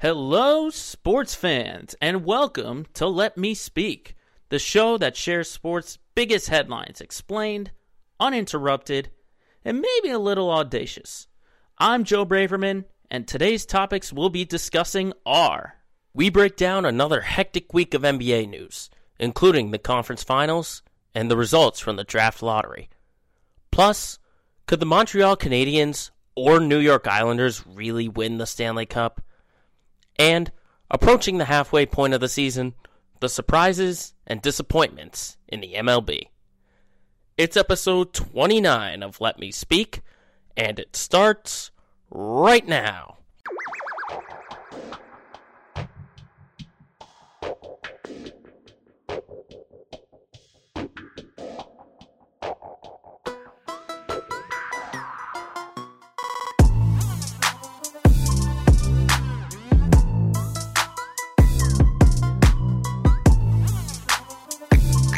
Hello, sports fans, and welcome to Let Me Speak, the show that shares sports' biggest headlines explained, uninterrupted, and maybe a little audacious. I'm Joe Braverman, and today's topics we'll be discussing are We break down another hectic week of NBA news, including the conference finals and the results from the draft lottery. Plus, could the Montreal Canadiens or New York Islanders really win the Stanley Cup? And, approaching the halfway point of the season, the surprises and disappointments in the MLB. It's episode 29 of Let Me Speak, and it starts right now.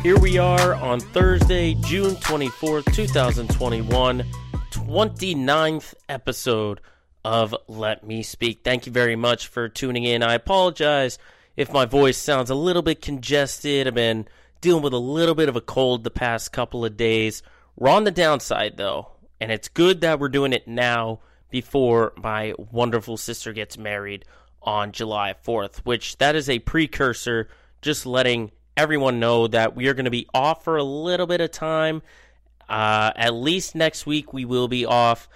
Here we are on Thursday, June 24th, 2021, 29th episode of Let Me Speak. Thank you very much for tuning in. I apologize if my voice sounds a little bit congested. I've been dealing with a little bit of a cold the past couple of days. We're on the downside though, and it's good that we're doing it now before my wonderful sister gets married on July 4th, which that is a precursor just letting everyone know that we are going to be off for a little bit of time. Uh, at least next week, we will be off.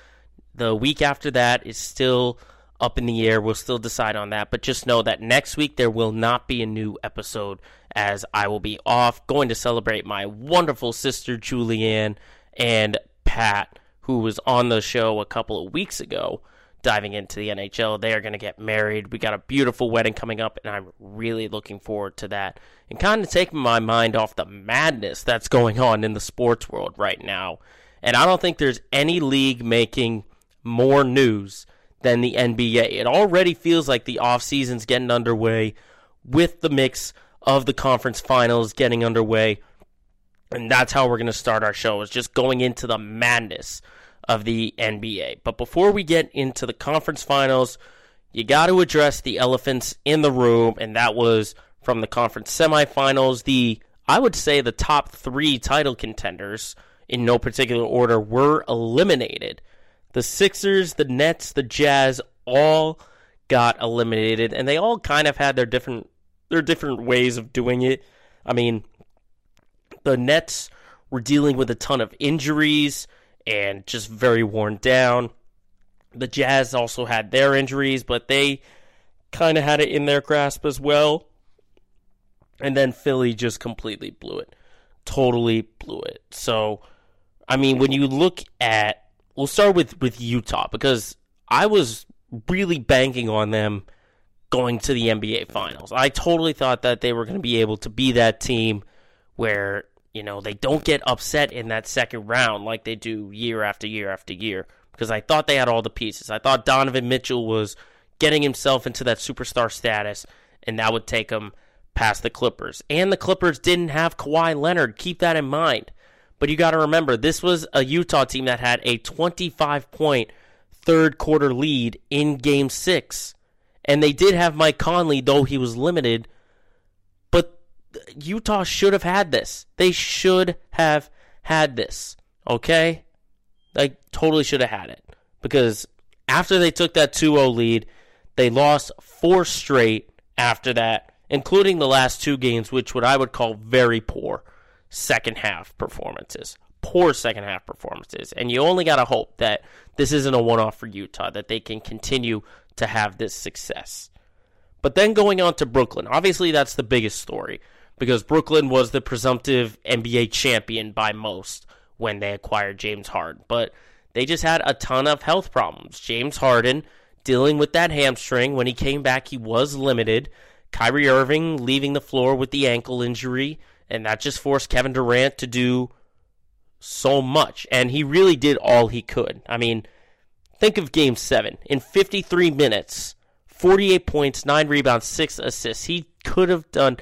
The week after that is still up in the air. We'll still decide on that. But just know that next week, there will not be a new episode as I will be off going to celebrate my wonderful sister, Julianne, and Pat, who was on the show a couple of weeks ago diving into the NHL. They are going to get married. We got a beautiful wedding coming up, and I'm really looking forward to that. And kind of taking my mind off the madness that's going on in the sports world right now. And I don't think there's any league making more news than the NBA. It already feels like the offseason's getting underway with the mix of the conference finals getting underway. And that's how we're going to start our show, is just going into the madness of the NBA. But before we get into the conference finals, you got to address the elephants in the room, and that was from the conference semifinals. The I would say the top three title contenders, in no particular order, were eliminated. The Sixers, the Nets, the Jazz all got eliminated, and they all kind of had their different their different ways of doing it. I mean, the Nets were dealing with a ton of injuries and just very worn down. The Jazz also had their injuries, but they kind of had it in their grasp as well. And then Philly just completely blew it. Totally blew it. So, I mean, when you look at, we'll start with, with Utah because I was really banking on them going to the NBA Finals. I totally thought that they were going to be able to be that team where you know, they don't get upset in that second round like they do year after year after year. Because I thought they had all the pieces. I thought Donovan Mitchell was getting himself into that superstar status, and that would take him past the Clippers. And the Clippers didn't have Kawhi Leonard. Keep that in mind. But you got to remember, this was a Utah team that had a 25 point third quarter lead in game six. And they did have Mike Conley, though he was limited Utah should have had this. They should have had this. Okay? They totally should have had it. Because after they took that 2 0 lead, they lost four straight after that, including the last two games, which what I would call very poor second half performances. Poor second half performances. And you only got to hope that this isn't a one off for Utah, that they can continue to have this success. But then going on to Brooklyn, obviously that's the biggest story because Brooklyn was the presumptive NBA champion by most when they acquired James Harden. But they just had a ton of health problems. James Harden dealing with that hamstring. When he came back, he was limited. Kyrie Irving leaving the floor with the ankle injury, and that just forced Kevin Durant to do so much. And he really did all he could. I mean, think of game seven. In 53 minutes, 48 points, 9 rebounds, 6 assists. He could have done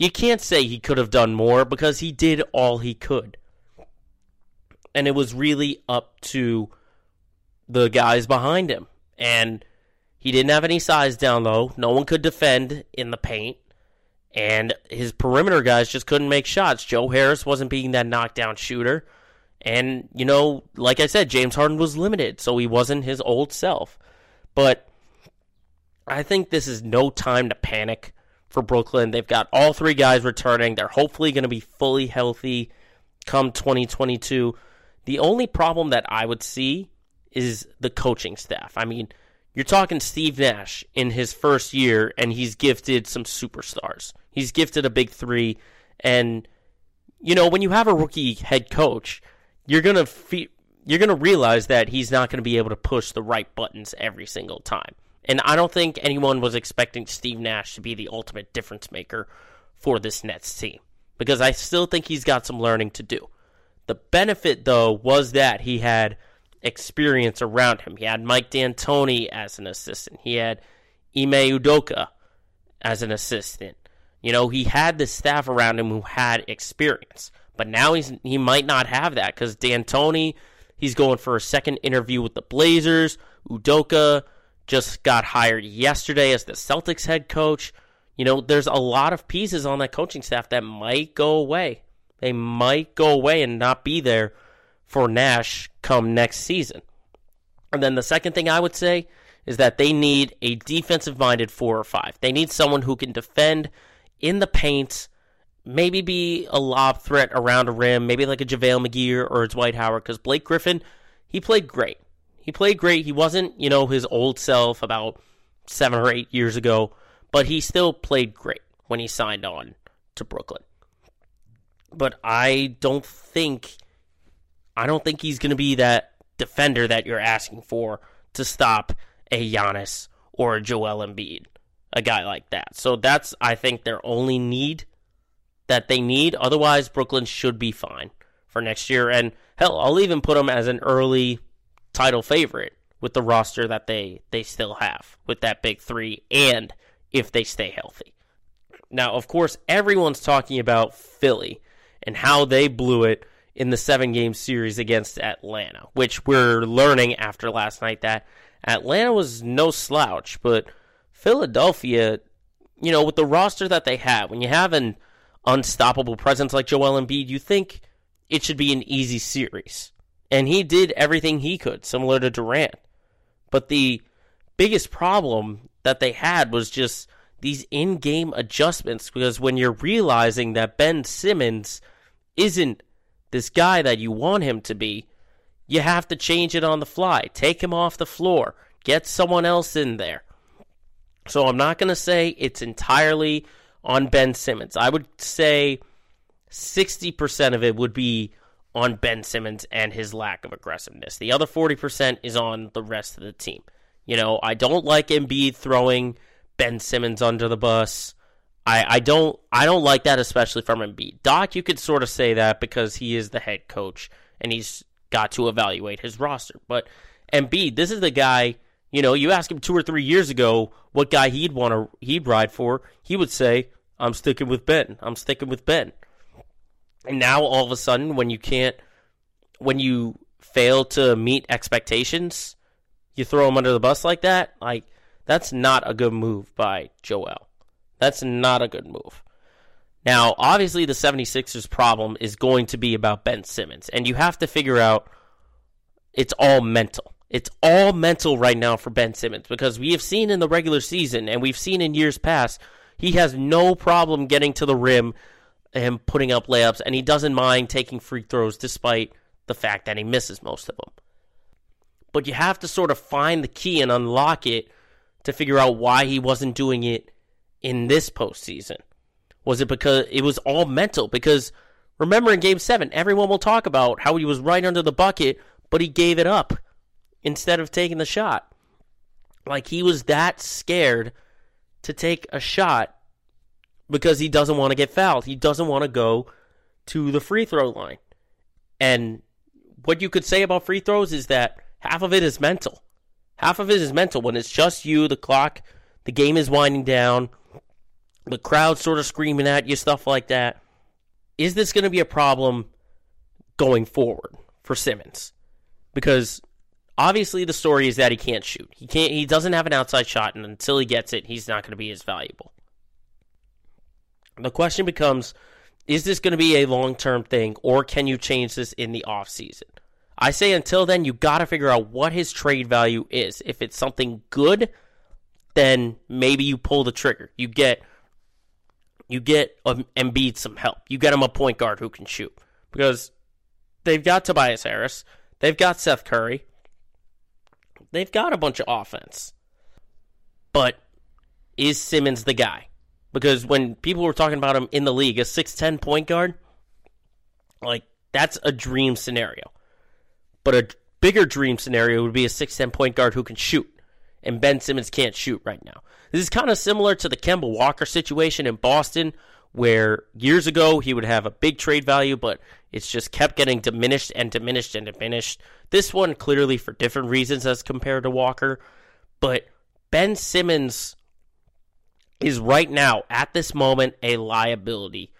you can't say he could have done more because he did all he could. And it was really up to the guys behind him. And He didn't have any size down low. No one could defend in the paint. And his perimeter guys just couldn't make shots. Joe Harris wasn't being that knockdown shooter. And, you know, like I said, James Harden was limited, so he wasn't his old self. But I think this is no time to panic for Brooklyn. They've got all three guys returning. They're hopefully going to be fully healthy come 2022. The only problem that I would see is the coaching staff. I mean, you're talking Steve Nash in his first year, and he's gifted some superstars. He's gifted a big three, and you know when you have a rookie head coach, you're gonna fe- you're gonna realize that he's not gonna be able to push the right buttons every single time. And I don't think anyone was expecting Steve Nash to be the ultimate difference maker for this Nets team because I still think he's got some learning to do. The benefit, though, was that he had experience around him. He had Mike D'Antoni as an assistant. He had Ime Udoka as an assistant. You know, he had the staff around him who had experience. But now he's he might not have that because D'Antoni, he's going for a second interview with the Blazers. Udoka just got hired yesterday as the Celtics head coach. You know, there's a lot of pieces on that coaching staff that might go away. They might go away and not be there for Nash come next season. And then the second thing I would say is that they need a defensive minded four or five. They need someone who can defend in the paint, maybe be a lob threat around a rim, maybe like a JaVale McGee or a Dwight Howard, because Blake Griffin, he played great. He played great. He wasn't, you know, his old self about seven or eight years ago, but he still played great when he signed on to Brooklyn. But I don't think I don't think he's going to be that defender that you're asking for to stop a Giannis or a Joel Embiid, a guy like that. So that's I think their only need that they need. Otherwise, Brooklyn should be fine for next year. And hell, I'll even put them as an early title favorite with the roster that they they still have with that big three, and if they stay healthy. Now, of course, everyone's talking about Philly and how they blew it in the seven game series against Atlanta, which we're learning after last night that Atlanta was no slouch, but Philadelphia, you know, with the roster that they have, when you have an unstoppable presence like Joel Embiid, you think it should be an easy series. And he did everything he could, similar to Durant. But the biggest problem that they had was just these in game adjustments because when you're realizing that Ben Simmons isn't this guy that you want him to be, you have to change it on the fly. Take him off the floor. Get someone else in there. So I'm not going to say it's entirely on Ben Simmons. I would say 60% of it would be on Ben Simmons and his lack of aggressiveness. The other 40% is on the rest of the team. You know, I don't like Embiid throwing Ben Simmons under the bus. I, I don't I don't like that, especially from Embiid. Doc, you could sort of say that because he is the head coach and he's got to evaluate his roster. But Embiid, this is the guy. You know, you ask him two or three years ago what guy he'd want to he'd ride for, he would say, "I'm sticking with Ben. I'm sticking with Ben." And now all of a sudden, when you can't, when you fail to meet expectations, you throw him under the bus like that. Like that's not a good move by Joel. That's not a good move. Now, obviously, the 76ers problem is going to be about Ben Simmons, and you have to figure out it's all mental. It's all mental right now for Ben Simmons because we have seen in the regular season and we've seen in years past, he has no problem getting to the rim and putting up layups, and he doesn't mind taking free throws despite the fact that he misses most of them. But you have to sort of find the key and unlock it to figure out why he wasn't doing it in this postseason? Was it because it was all mental? Because remember in game seven, everyone will talk about how he was right under the bucket, but he gave it up instead of taking the shot. Like he was that scared to take a shot because he doesn't want to get fouled. He doesn't want to go to the free throw line. And what you could say about free throws is that half of it is mental. Half of it is mental when it's just you, the clock, the game is winding down, the crowd sort of screaming at you, stuff like that. Is this going to be a problem going forward for Simmons? Because obviously the story is that he can't shoot. He can't he doesn't have an outside shot and until he gets it, he's not going to be as valuable. The question becomes is this going to be a long-term thing or can you change this in the offseason? I say until then you got to figure out what his trade value is. If it's something good, then maybe you pull the trigger. You get you get um, Embiid some help. You get him a point guard who can shoot because they've got Tobias Harris, they've got Seth Curry, they've got a bunch of offense. But is Simmons the guy? Because when people were talking about him in the league, a 6'10 point guard, like that's a dream scenario. But a bigger dream scenario would be a 6'10 point guard who can shoot. And Ben Simmons can't shoot right now. This is kind of similar to the Kemba Walker situation in Boston, where years ago he would have a big trade value, but it's just kept getting diminished and diminished and diminished. This one clearly for different reasons as compared to Walker, but Ben Simmons is right now at this moment a liability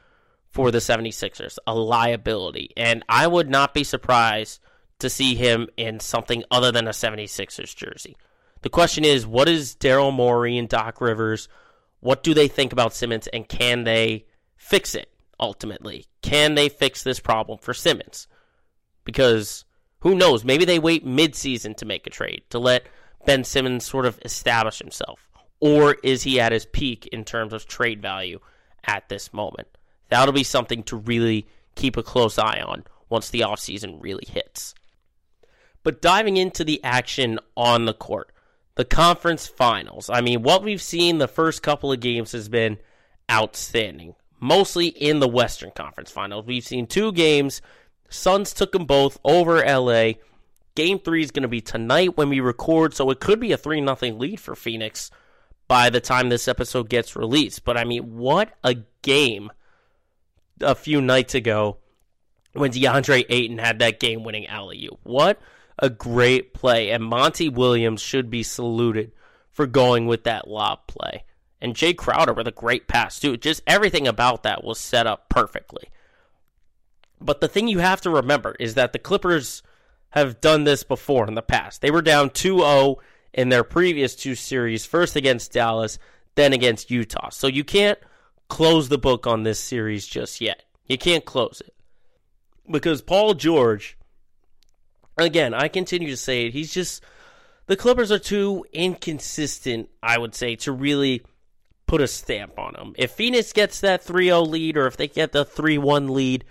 for the 76ers, a liability. And I would not be surprised to see him in something other than a 76ers jersey. The question is, what is Daryl Morey and Doc Rivers? What do they think about Simmons, and can they fix it ultimately? Can they fix this problem for Simmons? Because who knows? Maybe they wait midseason to make a trade to let Ben Simmons sort of establish himself. Or is he at his peak in terms of trade value at this moment? That'll be something to really keep a close eye on once the offseason really hits. But diving into the action on the court, the conference finals. I mean, what we've seen the first couple of games has been outstanding, mostly in the Western Conference finals. We've seen two games. Suns took them both over LA. Game three is going to be tonight when we record, so it could be a 3 0 lead for Phoenix by the time this episode gets released. But I mean, what a game a few nights ago when DeAndre Ayton had that game winning alley oop. What a great play. And Monty Williams should be saluted for going with that lob play. And Jae Crowder with a great pass, too. Just everything about that was set up perfectly. But the thing you have to remember is that the Clippers have done this before in the past. They were down 2 0 in their previous two series, first against Dallas, then against Utah. So you can't close the book on this series just yet. You can't close it. Because Paul George, again, I continue to say it, he's just. The Clippers are too inconsistent, I would say, to really put a stamp on them. If Phoenix gets that 3 0 lead or if they get the 3 1 lead,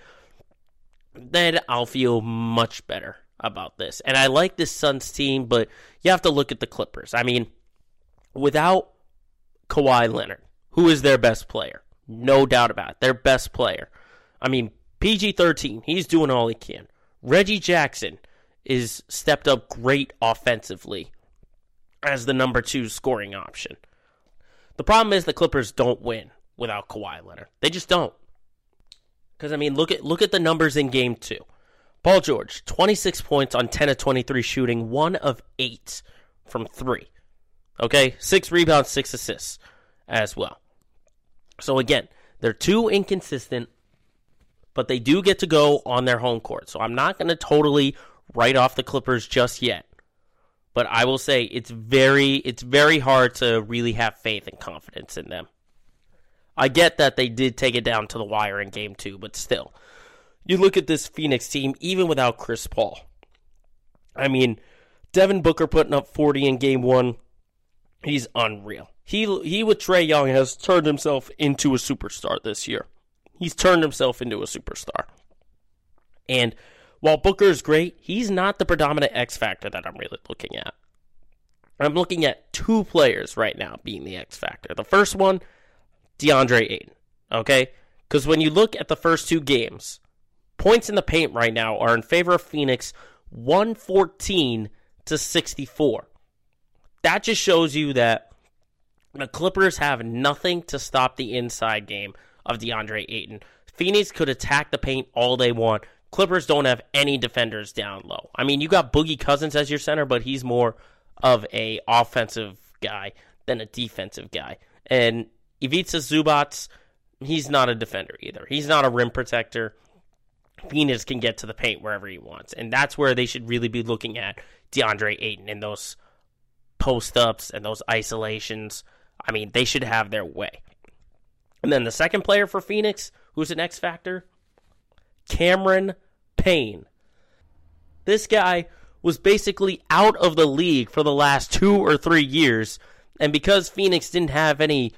then I'll feel much better about this. And I like this Suns team, but you have to look at the Clippers. I mean, without Kawhi Leonard, who is their best player, no doubt about it, their best player. I mean, PG 13, he's doing all he can. Reggie Jackson is stepped up great offensively as the number two scoring option. The problem is the Clippers don't win without Kawhi Leonard. They just don't. Because I mean, look at look at the numbers in Game Two. Paul George, 26 points on 10 of 23 shooting, one of eight from three. Okay, six rebounds, six assists as well. So again, they're too inconsistent, but they do get to go on their home court. So I'm not going to totally write off the Clippers just yet. But I will say it's very it's very hard to really have faith and confidence in them. I get that they did take it down to the wire in game 2, but still. You look at this Phoenix team even without Chris Paul. I mean, Devin Booker putting up 40 in game 1, he's unreal. He he with Trae Young has turned himself into a superstar this year. He's turned himself into a superstar. And while Booker is great, he's not the predominant X factor that I'm really looking at. I'm looking at two players right now being the X factor. The first one, DeAndre Ayton. Okay? Because when you look at the first two games, points in the paint right now are in favor of Phoenix 114 to 64. That just shows you that the Clippers have nothing to stop the inside game of DeAndre Ayton. Phoenix could attack the paint all they want. Clippers don't have any defenders down low. I mean, you got Boogie Cousins as your center, but he's more of a offensive guy than a defensive guy. And Ivica Zubac, he's not a defender either. He's not a rim protector. Phoenix can get to the paint wherever he wants. And that's where they should really be looking at DeAndre Ayton in those post ups and those isolations. I mean, they should have their way. And then the second player for Phoenix, who's an X factor, Cameron Payne. This guy was basically out of the league for the last two or three years. And because Phoenix didn't have any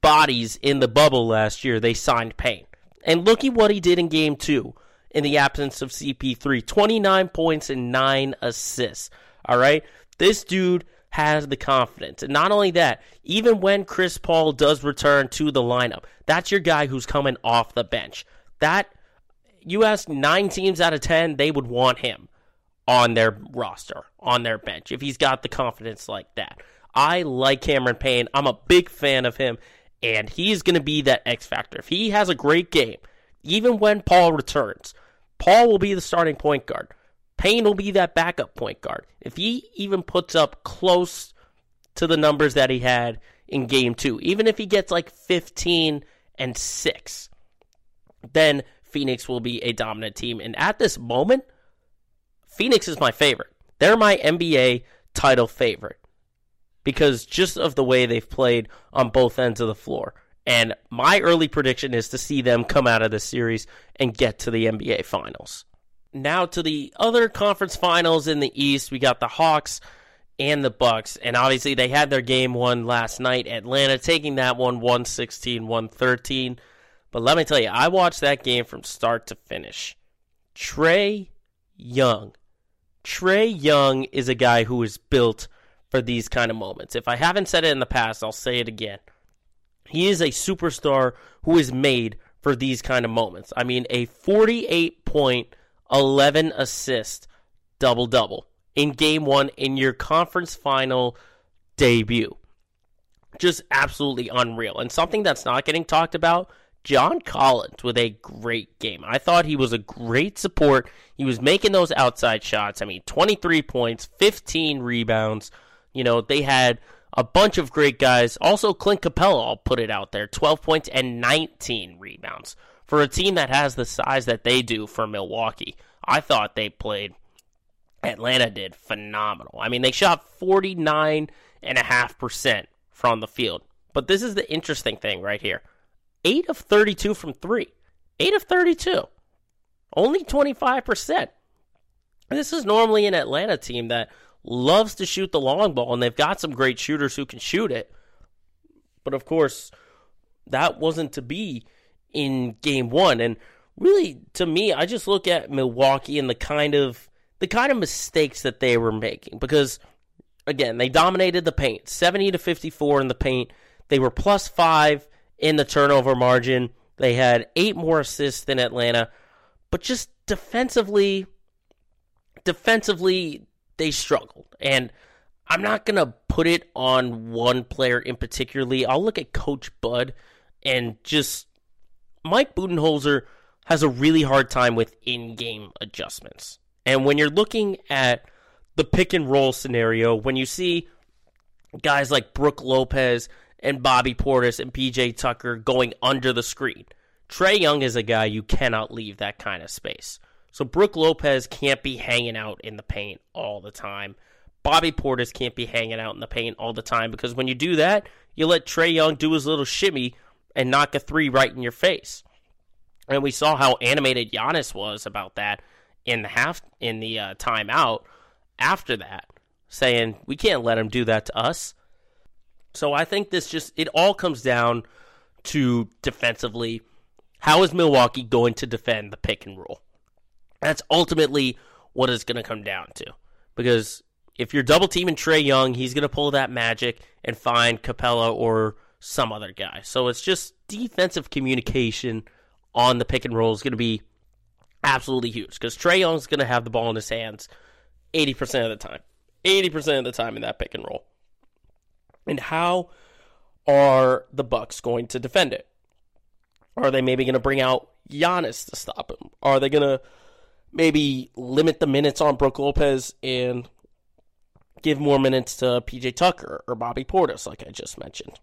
bodies in the bubble last year, they signed Payne. And look at what he did in game two in the absence of CP3 29 points and nine assists. All right. This dude has the confidence. And not only that, even when Chris Paul does return to the lineup, that's your guy who's coming off the bench. That you ask nine teams out of 10, they would want him on their roster, on their bench, if he's got the confidence like that. I like Cameron Payne. I'm a big fan of him, and he's going to be that X factor. If he has a great game, even when Paul returns, Paul will be the starting point guard. Payne will be that backup point guard. If he even puts up close to the numbers that he had in game two, even if he gets like 15 and 6, then Phoenix will be a dominant team. And at this moment, Phoenix is my favorite. They're my NBA title favorite because just of the way they've played on both ends of the floor. And my early prediction is to see them come out of the series and get to the NBA Finals. Now to the other conference finals in the East, we got the Hawks and the Bucks, and obviously they had their game one last night. Atlanta taking that one 116, 113. But let me tell you, I watched that game from start to finish. Trae Young. Trae Young is a guy who is built for these kind of moments. If I haven't said it in the past, I'll say it again. He is a superstar who is made for these kind of moments. I mean, a 48 point, 11 assist double double in game one in your conference final debut. Just absolutely unreal. And something that's not getting talked about John Collins with a great game. I thought he was a great support. He was making those outside shots. I mean, 23 points, 15 rebounds. You know, they had a bunch of great guys. Also, Clint Capela, I'll put it out there 12 points and 19 rebounds. For a team that has the size that they do for Milwaukee, I thought they played, Atlanta did phenomenal. I mean, they shot 49.5% from the field. But this is the interesting thing right here 8 of 32 from 3. 8 of 32. Only 25%. This is normally an Atlanta team that loves to shoot the long ball, and they've got some great shooters who can shoot it. But of course, that wasn't to be in game one. And really, to me, I just look at Milwaukee and the kind of the kind of mistakes that they were making because again, they dominated the paint, 70 to 54 in the paint. They were plus 5 in the turnover margin. They had 8 more assists than Atlanta, but just defensively defensively they struggled. And I'm not going to put it on one player in particularly. I'll look at Coach Bud and just Mike Budenholzer has a really hard time with in-game adjustments. And when you're looking at the pick and roll scenario, when you see guys like Brook Lopez and Bobby Portis and PJ Tucker going under the screen, Trae Young is a guy you cannot leave that kind of space. So Brook Lopez can't be hanging out in the paint all the time. Bobby Portis can't be hanging out in the paint all the time because when you do that, you let Trae Young do his little shimmy and knock a three right in your face. And we saw how animated Giannis was about that in the half in the uh, timeout after that, saying we can't let him do that to us. So I think this just it all comes down to defensively. How is Milwaukee going to defend the pick and roll? That's ultimately what it's going to come down to. Because if you're double teaming Trae Young, he's going to pull that magic and find Capela or some other guy. So it's just defensive communication on the pick and roll is going to be absolutely huge because Trae Young's going to have the ball in his hands 80% of the time. 80% of the time in that pick and roll. And how are the Bucks going to defend it? Are they maybe going to bring out Giannis to stop him? Are they going to maybe limit the minutes on Brook Lopez and give more minutes to PJ Tucker or Bobby Portis, like I just mentioned.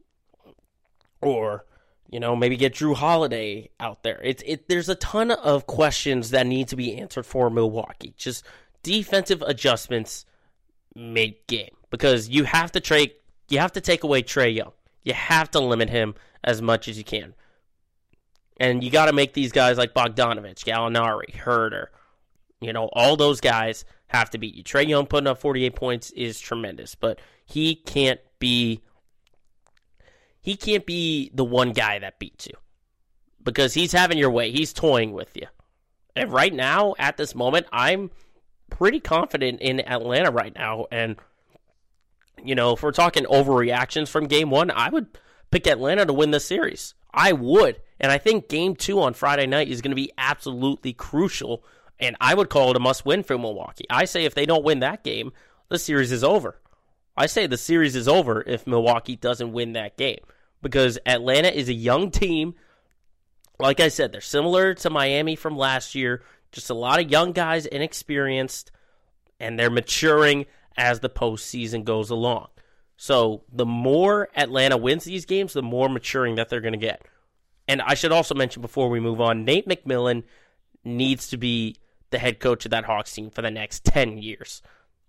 Or, you know, maybe get Jrue Holiday out there. It's it there's a ton of questions that need to be answered for Milwaukee. Just defensive adjustments mid game because you have to trade you have to take away Trae Young. You have to limit him as much as you can. And you got to make these guys like Bogdanovich, Gallinari, Huerter, you know, all those guys have to beat you. Trae Young putting up 48 points is tremendous, but he can't be he can't be the one guy that beats you because he's having your way. He's toying with you. And right now, at this moment, I'm pretty confident in Atlanta right now. And, you know, if we're talking overreactions from game one, I would pick Atlanta to win the series. I would. And I think game two on Friday night is going to be absolutely crucial. And I would call it a must win for Milwaukee. I say if they don't win that game, the series is over. I say the series is over if Milwaukee doesn't win that game because Atlanta is a young team like I said, they're similar to Miami from last year. Just a lot of young guys, inexperienced, and they're maturing as the postseason goes along. So the more Atlanta wins these games, the more maturing that they're going to get. And I should also mention before we move on, Nate McMillan needs to be the head coach of that Hawks team for the next 10 years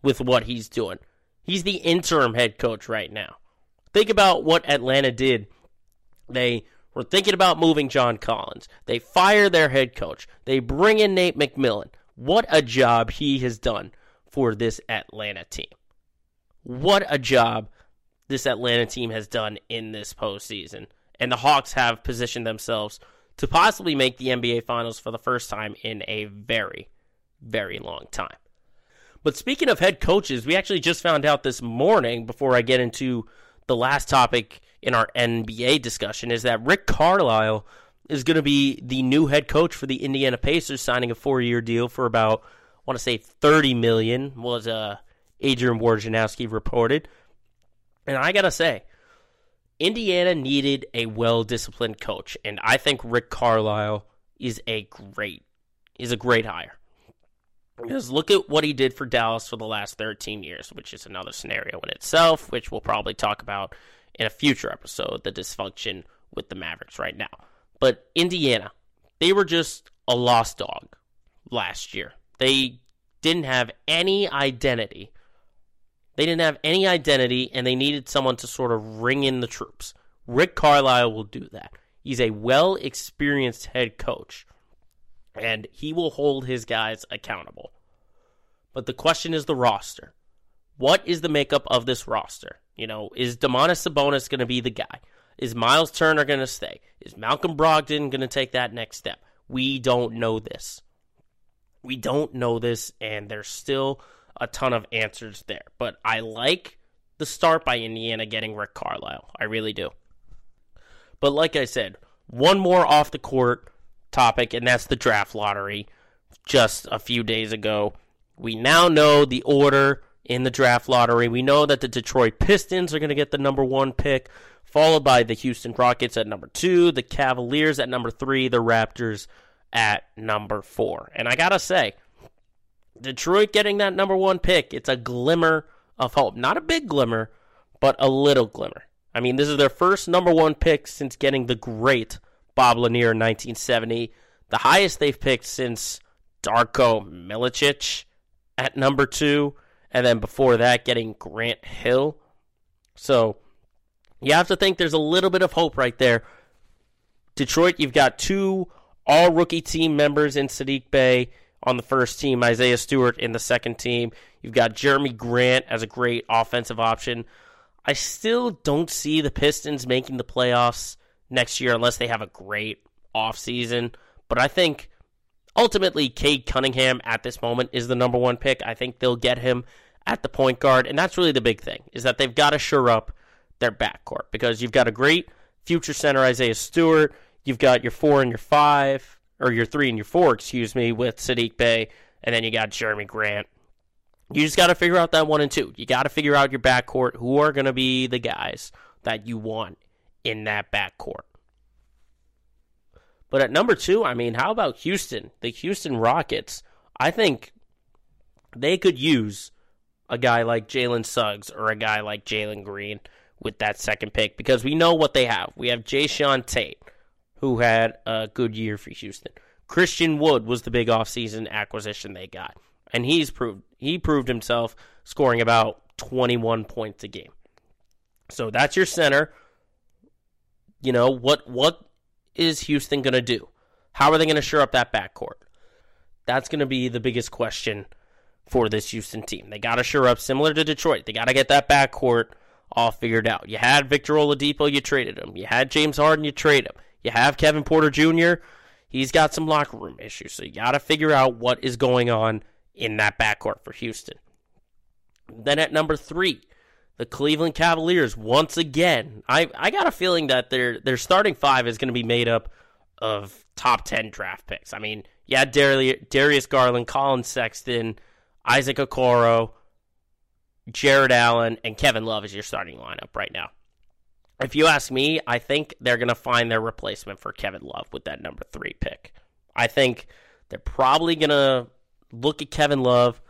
with what he's doing. He's the interim head coach right now. Think about what Atlanta did. They were thinking about moving John Collins. They fire their head coach. They bring in Nate McMillan. What a job he has done for this Atlanta team. What a job this Atlanta team has done in this postseason. And the Hawks have positioned themselves to possibly make the NBA Finals for the first time in a very, very long time. But speaking of head coaches, we actually just found out this morning, before I get into the last topic in our NBA discussion is that Rick Carlisle is going to be the new head coach for the Indiana Pacers, signing a four-year deal for about, I want to say, thirty million. Was uh, Adrian Wojnarowski reported, and I gotta say, Indiana needed a well-disciplined coach, and I think Rick Carlisle is a great is a great hire. Because look at what he did for Dallas for the last 13 years, which is another scenario in itself, which we'll probably talk about in a future episode, the dysfunction with the Mavericks right now. But Indiana, they were just a lost dog last year. They didn't have any identity. They didn't have any identity, and they needed someone to sort of ring in the troops. Rick Carlisle will do that. He's a well experienced head coach, and he will hold his guys accountable. But the question is the roster. What is the makeup of this roster? You know, is Domantas Sabonis going to be the guy? Is Miles Turner going to stay? Is Malcolm Brogdon going to take that next step? We don't know this. We don't know this, and there's still a ton of answers there. But I like the start by Indiana getting Rick Carlisle. I really do. But like I said, one more off the court topic, and that's the draft lottery just a few days ago. We now know the order in the draft lottery. We know that the Detroit Pistons are going to get the number one pick, followed by the Houston Rockets at number two, the Cavaliers at number three, the Raptors at number four. And I got to say, Detroit getting that number one pick, it's a glimmer of hope. Not a big glimmer, but a little glimmer. I mean, this is their first number one pick since getting the great Bob Lanier in 1970, the highest they've picked since Darko Milicic at number two and then before that, getting Grant Hill. So you have to think there's a little bit of hope right there. Detroit, you've got two all rookie team members in Saddiq Bey on the first team, Isaiah Stewart in the second team. You've got Jerami Grant as a great offensive option. I still don't see the Pistons making the playoffs next year unless they have a great offseason. But I think ultimately Cade Cunningham at this moment is the number one pick. I think they'll get him at the point guard, and that's really the big thing is that they've got to shore up their backcourt because you've got a great future center Isaiah Stewart, you've got your four and your five, or your three and your four, excuse me, with Saddiq Bey, and then you got Jerami Grant. You just got to figure out that one and two. You got to figure out your backcourt. Who are going to be the guys that you want in that backcourt? But at number two, I mean, how about Houston? The Houston Rockets. I think they could use a guy like Jalen Suggs or a guy like Jalen Green with that second pick because we know what they have. We have Jae'Sean Tate, who had a good year for Houston. Christian Wood was the big offseason acquisition they got, and he's proved He proved himself scoring about 21 points a game. So that's your center. You know, what what is Houston going to do? How are they going to shore up that backcourt? That's going to be the biggest question for this Houston team. They got to shore up similar to Detroit. They got to get that backcourt all figured out. You had Victor Oladipo, you traded him. You had James Harden, you trade him. You have Kevin Porter Jr., he's got some locker room issues. So you got to figure out what is going on in that backcourt for Houston. Then at number three, the Cleveland Cavaliers once again. I, I got a feeling that their their starting five is going to be made up of top ten draft picks. I mean, yeah, Darius Garland, Collin Sexton, Isaac Okoro, Jarrett Allen, and Kevin Love is your starting lineup right now. If you ask me, I think they're going to find their replacement for Kevin Love with that number three pick. I think they're probably going to look at Kevin Love.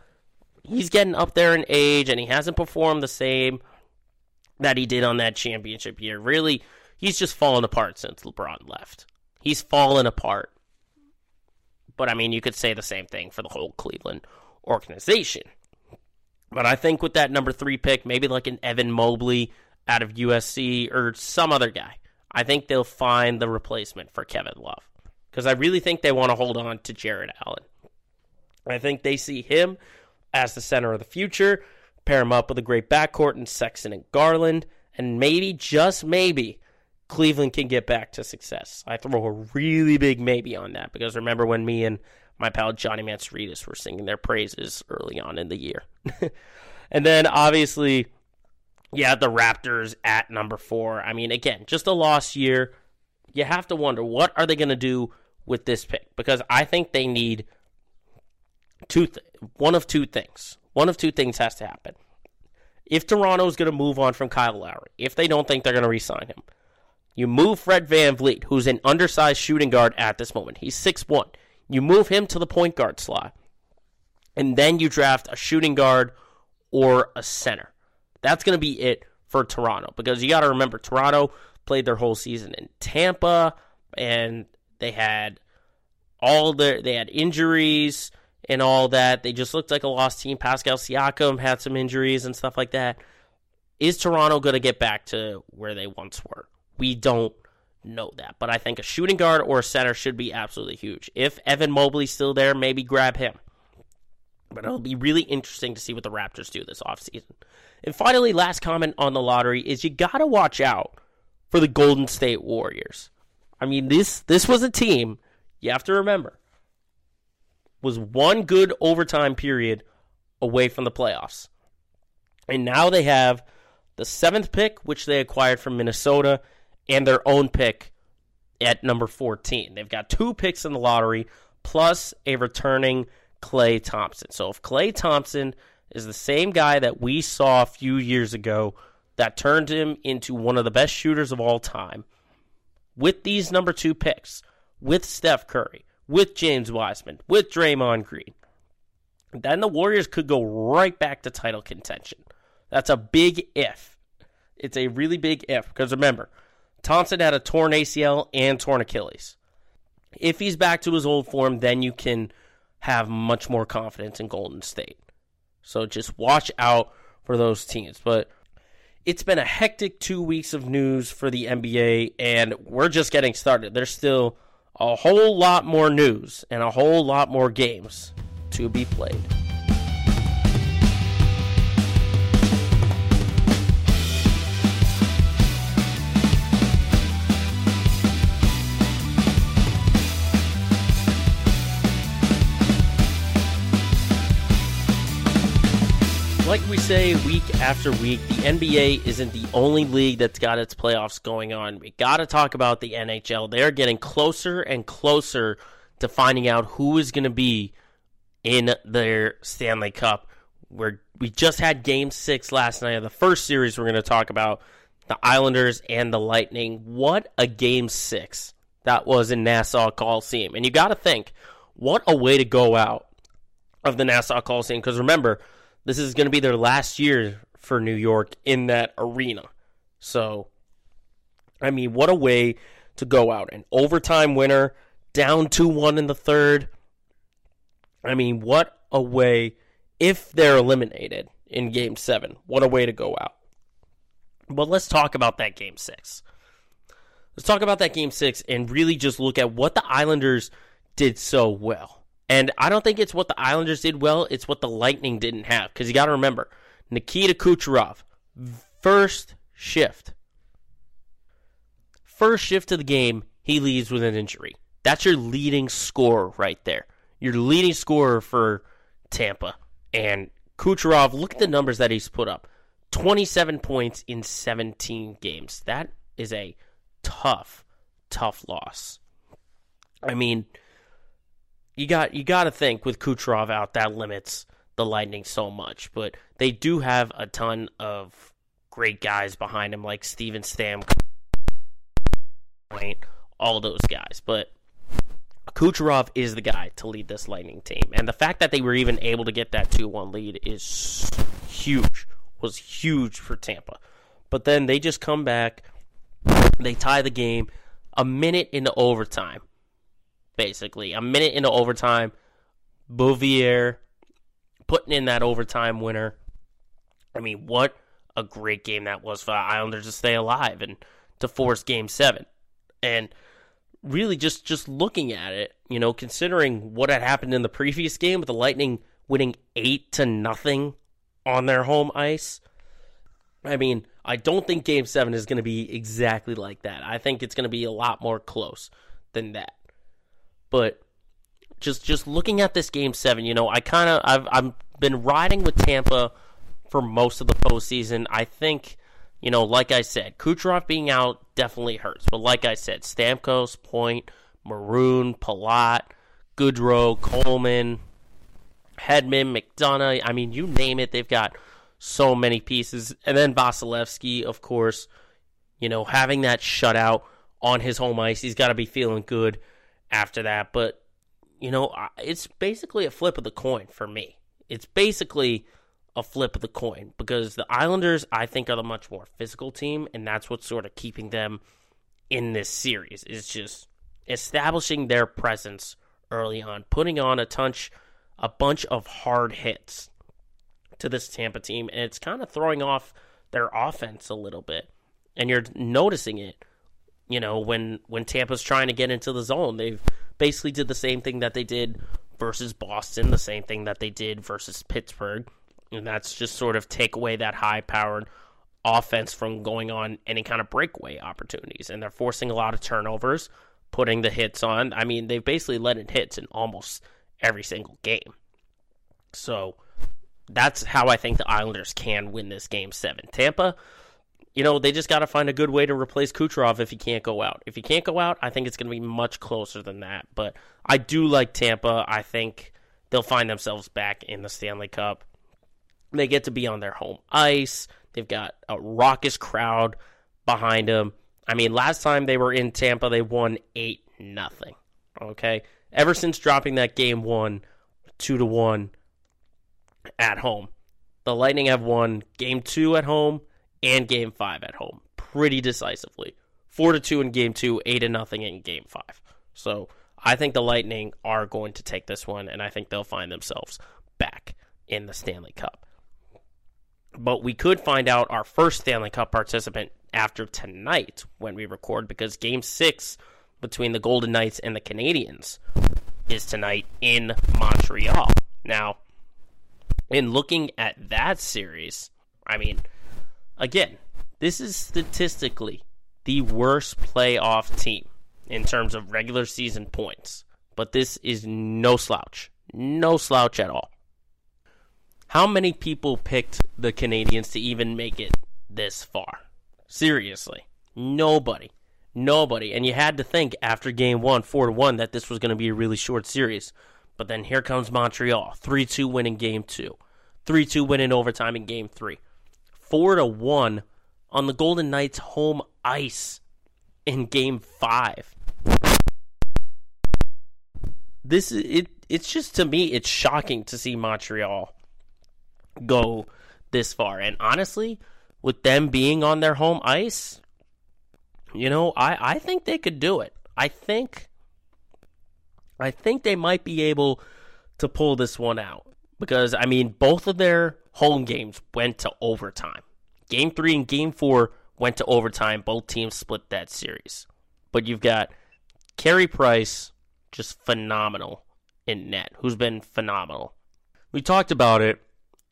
He's getting up there in age, and he hasn't performed the same that he did on that championship year. Really, he's just fallen apart since LeBron left. He's fallen apart. But I mean, you could say the same thing for the whole Cleveland organization. But I think with that number three pick, maybe like an Evan Mobley out of USC or some other guy, I think they'll find the replacement for Kevin Love. Because I really think they want to hold on to Jarrett Allen. I think they see him as the center of the future, pair him up with a great backcourt in Sexton and Garland, and maybe, just maybe, Cleveland can get back to success. I throw a really big maybe on that because remember when me and my pal Johnny Mansouritis were singing their praises early on in the year. and then obviously, yeah, the Raptors at number four. I mean, again, just a lost year. You have to wonder what are they going to do with this pick because I think they need two, th- one of two things. One of two things has to happen. If Toronto is going to move on from Kyle Lowry, if they don't think they're going to re-sign him, you move Fred Van VanVleet, who's an undersized shooting guard at this moment. He's six one. You move him to the point guard slot, and then you draft a shooting guard or a center. That's going to be it for Toronto because you got to remember Toronto played their whole season in Tampa, and they had all their they had injuries and all that. They just looked like a lost team. Pascal Siakam had some injuries and stuff like that. Is Toronto going to get back to where they once were? We don't know that. But I think a shooting guard or a center should be absolutely huge. If Evan Mobley's still there, maybe grab him. But it'll be really interesting to see what the Raptors do this offseason. And finally, last comment on the lottery is you got to watch out for the Golden State Warriors. I mean, this this was a team, you have to remember, was one good overtime period away from the playoffs. And now they have the seventh pick, which they acquired from Minnesota, and their own pick at number 14. They've got two picks in the lottery plus a returning Klay Thompson. So if Klay Thompson is the same guy that we saw a few years ago that turned him into one of the best shooters of all time, with these number two picks, with Steph Curry, with James Wiseman, with Draymond Green, then the Warriors could go right back to title contention. That's a big if. It's a really big if because remember, Thompson had a torn ACL and torn Achilles. If he's back to his old form, then you can have much more confidence in Golden State. So just watch out for those teams. But it's been a hectic two weeks of news for the NBA, and we're just getting started. There's still a whole lot more news and a whole lot more games to be played. Like we say week after week, the NBA isn't the only league that's got its playoffs going on. We got to talk about the NHL. They're getting closer and closer to finding out who is going to be in their Stanley Cup. Where we just had Game Six last night of the first series. We're going to talk about the Islanders and the Lightning. What a Game Six that was in Nassau Coliseum, and you got to think, what a way to go out of the Nassau Coliseum. Because remember this is going to be their last year for New York in that arena. So, I mean, what a way to go out. An overtime winner, down 2 1 in the third. I mean, what a way if they're eliminated in game seven. What a way to go out. But let's talk about that game six. Let's talk about that game six and really just look at what the Islanders did so well. And I don't think it's what the Islanders did well, it's what the Lightning didn't have. Because you got to remember, Nikita Kucherov, first shift. First shift of the game, he leaves with an injury. That's your leading scorer right there. Your leading scorer for Tampa. And Kucherov, look at the numbers that he's put up 27 points in 17 games. That is a tough, tough loss. I mean, you got you got to think with Kucherov out that limits the Lightning so much, but they do have a ton of great guys behind him, like Steven Stam, all those guys. But Kucherov is the guy to lead this Lightning team, and the fact that they were even able to get that two-one lead is huge. Was huge for Tampa, but then they just come back, they tie the game a minute into overtime basically. A minute into overtime, Beauvillier putting in that overtime winner. I mean, what a great game that was for the Islanders to stay alive and to force game seven. And really just just looking at it, you know, considering what had happened in the previous game with the Lightning winning eight to nothing on their home ice. I mean, I don't think game seven is going to be exactly like that. I think it's going to be a lot more close than that. But just just looking at this game seven, you know, I kind of I've I've been riding with Tampa for most of the postseason. I think, you know, like I said, Kucherov being out definitely hurts. But like I said, Stamkos, Point, Maroon, Palat, Goodrow, Coleman, Hedman, McDonagh. I mean, you name it, they've got so many pieces. And then Vasilevskiy, of course, you know, having that shutout on his home ice, he's got to be feeling good after that. But, you know, it's basically a flip of the coin for me. It's basically a flip of the coin because the Islanders, I think, are the much more physical team, and that's what's sort of keeping them in this series. Is just establishing their presence early on, putting on a touch, a bunch of hard hits to this Tampa team, and it's kind of throwing off their offense a little bit, and you're noticing it you know, when when Tampa's trying to get into the zone, they've basically did the same thing that they did versus Boston, the same thing that they did versus Pittsburgh, and that's just sort of take away that high-powered offense from going on any kind of breakaway opportunities, and they're forcing a lot of turnovers, putting the hits on. I mean, they've basically let in hits in almost every single game. So that's how I think the Islanders can win this game seven. Tampa, you know, they just got to find a good way to replace Kucherov if he can't go out. If he can't go out, I think it's going to be much closer than that. But I do like Tampa. I think they'll find themselves back in the Stanley Cup. They get to be on their home ice. They've got a raucous crowd behind them. I mean, last time they were in Tampa, they won 8 nothing. Okay? Ever since dropping that game 1 2 to 1 at home. The Lightning have won game 2 at home and game five at home pretty decisively. Four to two in game two, eight to nothing in game five. So I think the Lightning are going to take this one, and I think they'll find themselves back in the Stanley Cup. But we could find out our first Stanley Cup participant after tonight when we record because game six between the Golden Knights and the Canadiens is tonight in Montreal. Now, in looking at that series, I mean, again, this is statistically the worst playoff team in terms of regular season points. But this is no slouch. No slouch at all. How many people picked the Canadiens to even make it this far? Seriously. Nobody. Nobody. And you had to think after game one, 4 to 1, that this was going to be a really short series. But then here comes Montreal. 3 2 winning game two. 3 2 winning overtime in game three four to one on the Golden Knights' home ice in Game Five. This it it's just to me it's shocking to see Montreal go this far, and honestly, with them being on their home ice, you know, I I think they could do it. I think I think they might be able to pull this one out. Because I mean both of their home games went to overtime. Game 3 and game 4 went to overtime. Both teams split that series. But you've got Carey Price just phenomenal in net, who's been phenomenal. We talked about it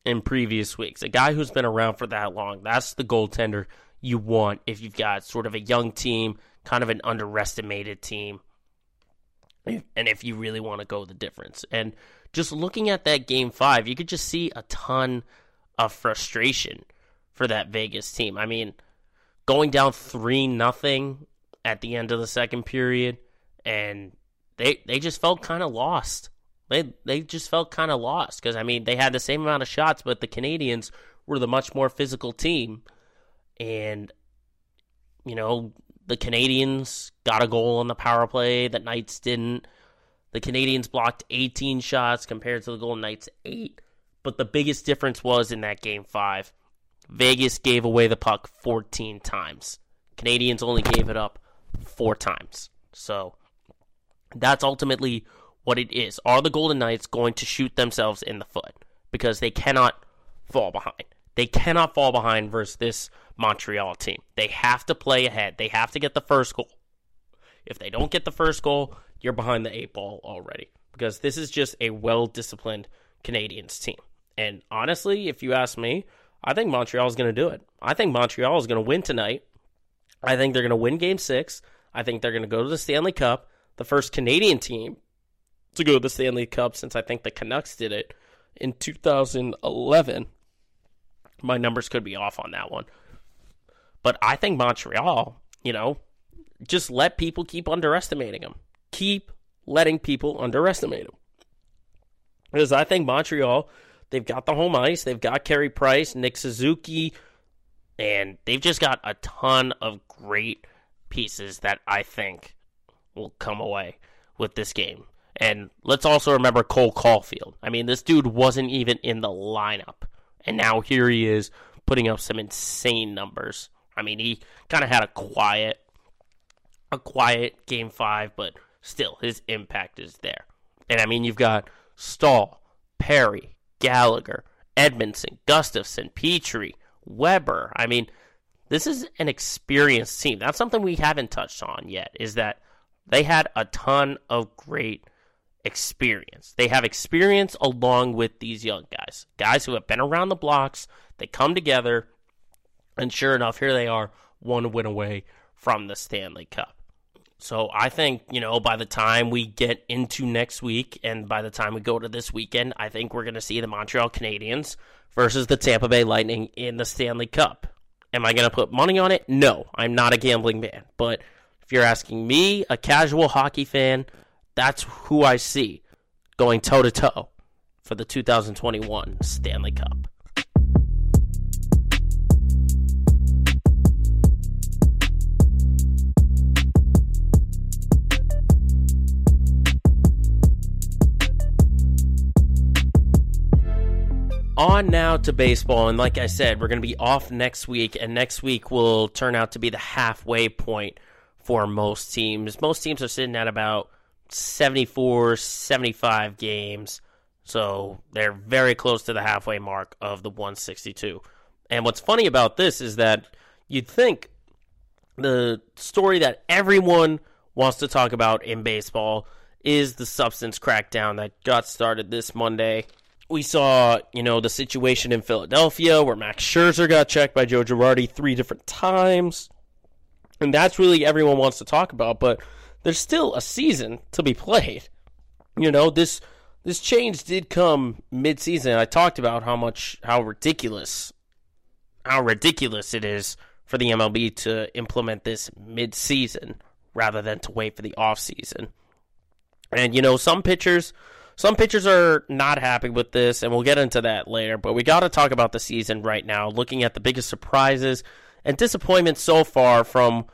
in previous weeks. A guy who's been around for that long, that's the goaltender you want if you've got sort of a young team, kind of an underestimated team, and if you really want to go the difference. And just looking at that game five, you could just see a ton of frustration for that Vegas team. I mean, going down three nothing at the end of the second period, and they they just felt kind of lost. They they just felt kind of lost because I mean they had the same amount of shots, but the Canadiens were the much more physical team, and you know the Canadiens got a goal on the power play that Knights didn't. The Canadiens blocked 18 shots compared to the Golden Knights 8. But the biggest difference was in that game 5. Vegas gave away the puck 14 times. Canadiens only gave it up 4 times. So that's ultimately what it is. Are the Golden Knights going to shoot themselves in the foot? Because they cannot fall behind. They cannot fall behind versus this Montreal team. They have to play ahead. They have to get the first goal. If they don't get the first goal, you're behind the eight ball already. Because this is just a well disciplined Canadiens team. And honestly, if you ask me, I think Montreal is going to do it. I think Montreal is going to win tonight. I think they're going to win game six. I think they're going to go to the Stanley Cup, the first Canadian team to go to the Stanley Cup since I think the Canucks did it in 2011. My numbers could be off on that one. But I think Montreal, you know, just let people keep underestimating them. Keep letting people underestimate them. Because I think Montreal, they've got the home ice, they've got Carey Price, Nick Suzuki, and they've just got a ton of great pieces that I think will come away with this game. And let's also remember Cole Caufield. I mean, this dude wasn't even in the lineup. And now here he is putting up some insane numbers. I mean, he kind of had a quiet, a quiet game five, but still, his impact is there. And I mean, you've got Staal, Perry, Gallagher, Edmundson, Gustafsson, Petry, Weber. I mean, this is an experienced team. That's something we haven't touched on yet. Is that they had a ton of great experience. They have experience along with these young guys, guys who have been around the blocks. They come together, and sure enough, here they are, one win away from the Stanley Cup. So I think, you know, by the time we get into next week and by the time we go to this weekend, I think we're going to see the Montreal Canadiens versus the Tampa Bay Lightning in the Stanley Cup. Am I going to put money on it? No, I'm not a gambling man. But if you're asking me, a casual hockey fan, that's who I see going toe to toe for the 2021 Stanley Cup. On now to baseball. And like I said, we're going to be off next week, and next week will turn out to be the halfway point for most teams. Most teams are sitting at about 74, 75 games. So they're very close to the halfway mark of the 162. And what's funny about this is that you'd think the story that everyone wants to talk about in baseball is the substance crackdown that got started this Monday we saw, you know, the situation in Philadelphia where Max Scherzer got checked by Joe Girardi three different times. And that's really everyone wants to talk about, but there's still a season to be played. You know, this this change did come mid-season. I talked about how much how ridiculous how ridiculous it is for the MLB to implement this mid-season rather than to wait for the off-season. And you know, some pitchers some pitchers are not happy with this, and we'll get into that later. But we got to talk about the season right now, looking at the biggest surprises and disappointments so far from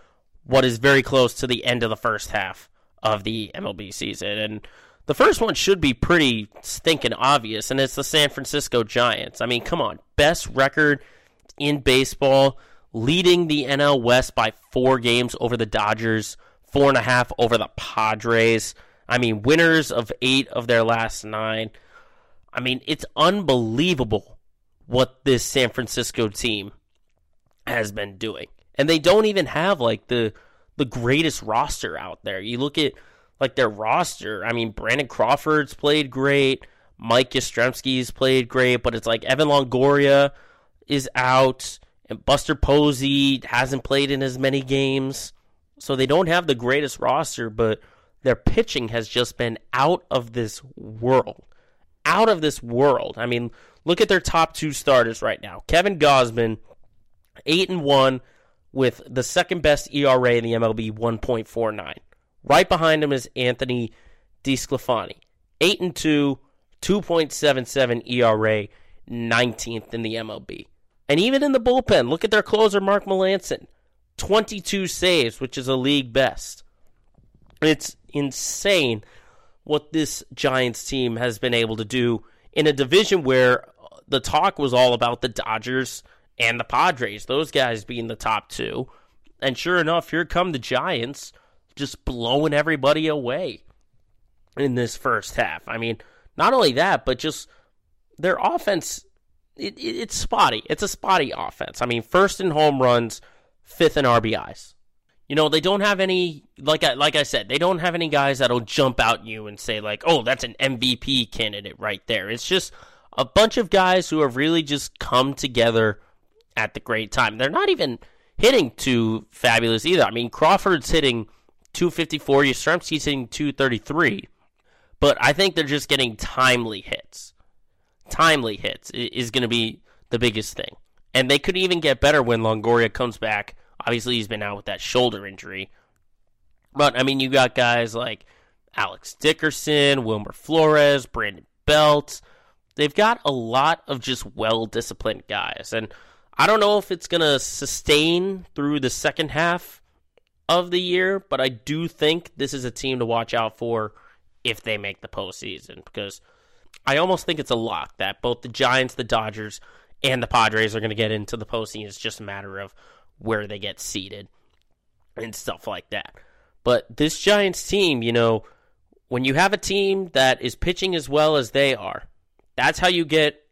what is very close to the end of the first half of the MLB season. And the first one should be pretty stinking obvious, and it's the San Francisco Giants. I mean, come on, best record in baseball, leading the NL West by four games over the Dodgers, four and a half over the Padres. I mean, winners of eight of their last nine. I mean, it's unbelievable what this San Francisco team has been doing. And they don't even have like the the greatest roster out there. You look at like their roster. I mean, Brandon Crawford's played great. Mike Yastrzemski's played great, but it's like Evan Longoria is out, and Buster Posey hasn't played in as many games. So they don't have the greatest roster, but their pitching has just been out of this world. Out of this world. I mean, look at their top two starters right now. Kevin Gausman, 8 and 1 with the second best ERA in the MLB, 1.49. Right behind him is Anthony DeSclafani, 8 and 2, 2.77 ERA, 19th in the MLB. And even in the bullpen, look at their closer, Mark Melancon, 22 saves, which is a league best. It's insane what this Giants team has been able to do in a division where the talk was all about the Dodgers and the Padres, those guys being the top two. And sure enough, here come the Giants just blowing everybody away in this first half. I mean, not only that, but just their offense, it, it, it's spotty. It's a spotty offense. I mean, first in home runs, fifth in RBIs. You know, they don't have any like I like I said, they don't have any guys that'll jump out you and say like, "Oh, that's an MVP candidate right there." It's just a bunch of guys who have really just come together at the great time. They're not even hitting too fabulous either. I mean, Crawford's hitting 254, Yastrzemski's hitting 233. But I think they're just getting timely hits. Timely hits is going to be the biggest thing. And they could even get better when Longoria comes back. Obviously, he's been out with that shoulder injury. But, I mean, you got guys like Alex Dickerson, Wilmer Flores, Brandon Belt. They've got a lot of just well disciplined guys. And I don't know if it's going to sustain through the second half of the year, but I do think this is a team to watch out for if they make the postseason because I almost think it's a lock that both the Giants, the Dodgers, and the Padres are going to get into the postseason. It's just a matter of where they get seated and stuff like that. But this Giants team, you know, when you have a team that is pitching as well as they are, that's how you get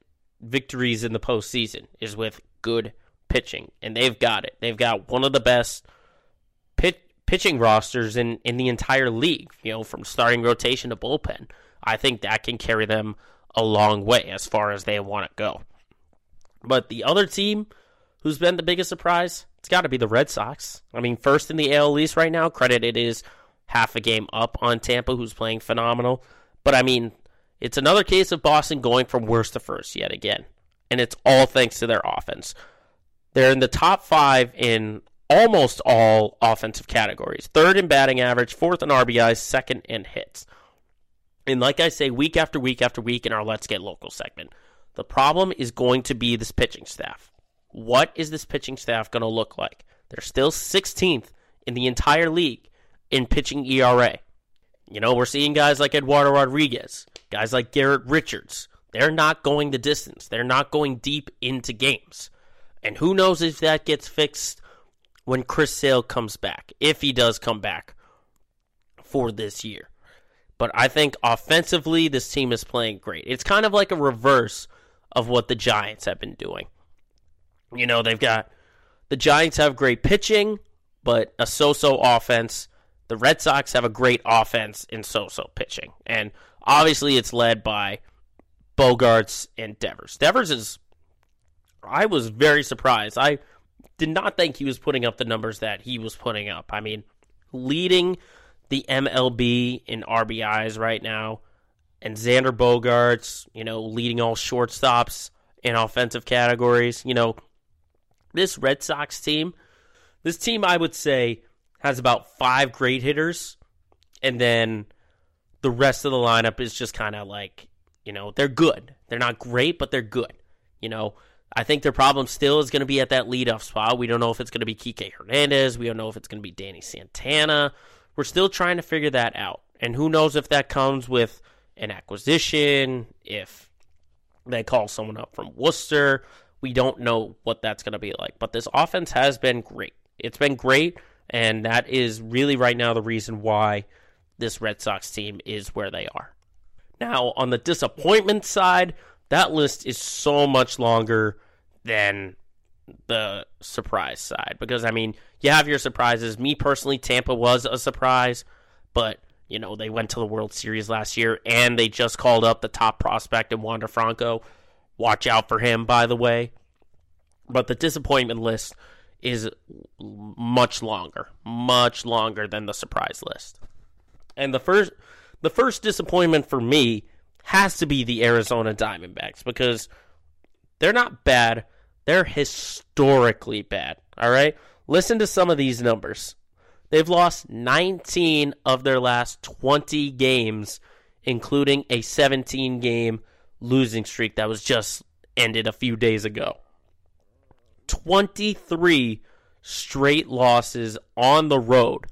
victories in the postseason is with good pitching, and they've got it. They've got one of the best pit, pitching rosters in, in the entire league, you know, from starting rotation to bullpen. I think that can carry them a long way as far as they want to go. But the other team who's been the biggest surprise, it's got to be the Red Sox. I mean, first in the AL East right now, credit it is half a game up on Tampa, who's playing phenomenal. But I mean, it's another case of Boston going from worst to first yet again and it's all thanks to their offense. They're in the top five in almost all offensive categories third in batting average, fourth in RBIs, second in hits. And like I say, week after week after week in our Let's Get Local segment, the problem is going to be this pitching staff. What is this pitching staff going to look like? They're still 16th in the entire league in pitching ERA. You know, we're seeing guys like Eduardo Rodriguez, guys like Garrett Richards, they're not going the distance. They're not going deep into games. And who knows if that gets fixed when Chris Sale comes back, if he does come back for this year. But I think offensively, this team is playing great. It's kind of like a reverse of what the Giants have been doing. You know, they've got the Giants have great pitching, but a so so offense. The Red Sox have a great offense in so so pitching. And obviously, it's led by Bogaerts and Devers. Devers is, I was very surprised. I did not think he was putting up the numbers that he was putting up. I mean, leading the MLB in RBIs right now, and Xander Bogaerts, you know, leading all shortstops in offensive categories. You know, this Red Sox team, this team, I would say, has about five great hitters, and then the rest of the lineup is just kind of like you know, they're good. They're not great, but they're good. You know, I think their problem still is going to be at that leadoff spot. We don't know if it's going to be Kike Hernandez. We don't know if it's going to be Danny Santana. We're still trying to figure that out. And who knows if that comes with an acquisition, if they call someone up from Worcester. We don't know what that's going to be like. But this offense has been great. It's been great. And that is really right now the reason why this Red Sox team is where they are. Now, on the disappointment side, that list is so much longer than the surprise side because I mean, you have your surprises. Me personally, Tampa was a surprise, but you know, they went to the World Series last year and they just called up the top prospect in Wander Franco. Watch out for him, by the way. But the disappointment list is much longer, much longer than the surprise list. And the first the first disappointment for me has to be the Arizona Diamondbacks because they're not bad, they're historically bad, all right? Listen to some of these numbers. They've lost 19 of their last 20 games, including a 17 game losing streak that was just ended a few days ago. 23 straight losses on the road.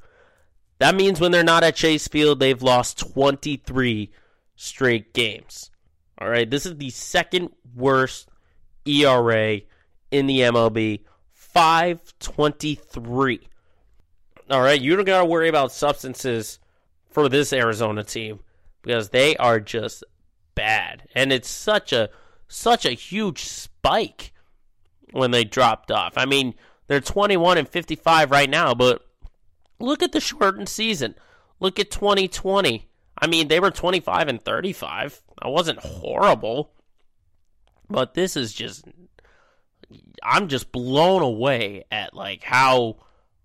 That means when they're not at Chase Field, they've lost 23 straight games. All right, this is the second worst ERA in the MLB, 523. All right, you don't got to worry about substances for this Arizona team because they are just bad. And it's such a such a huge spike when they dropped off. I mean, they're 21 and 55 right now, but look at the shortened season. Look at 2020. I mean, they were 25 and 35. That wasn't horrible. But this is just I'm just blown away at like how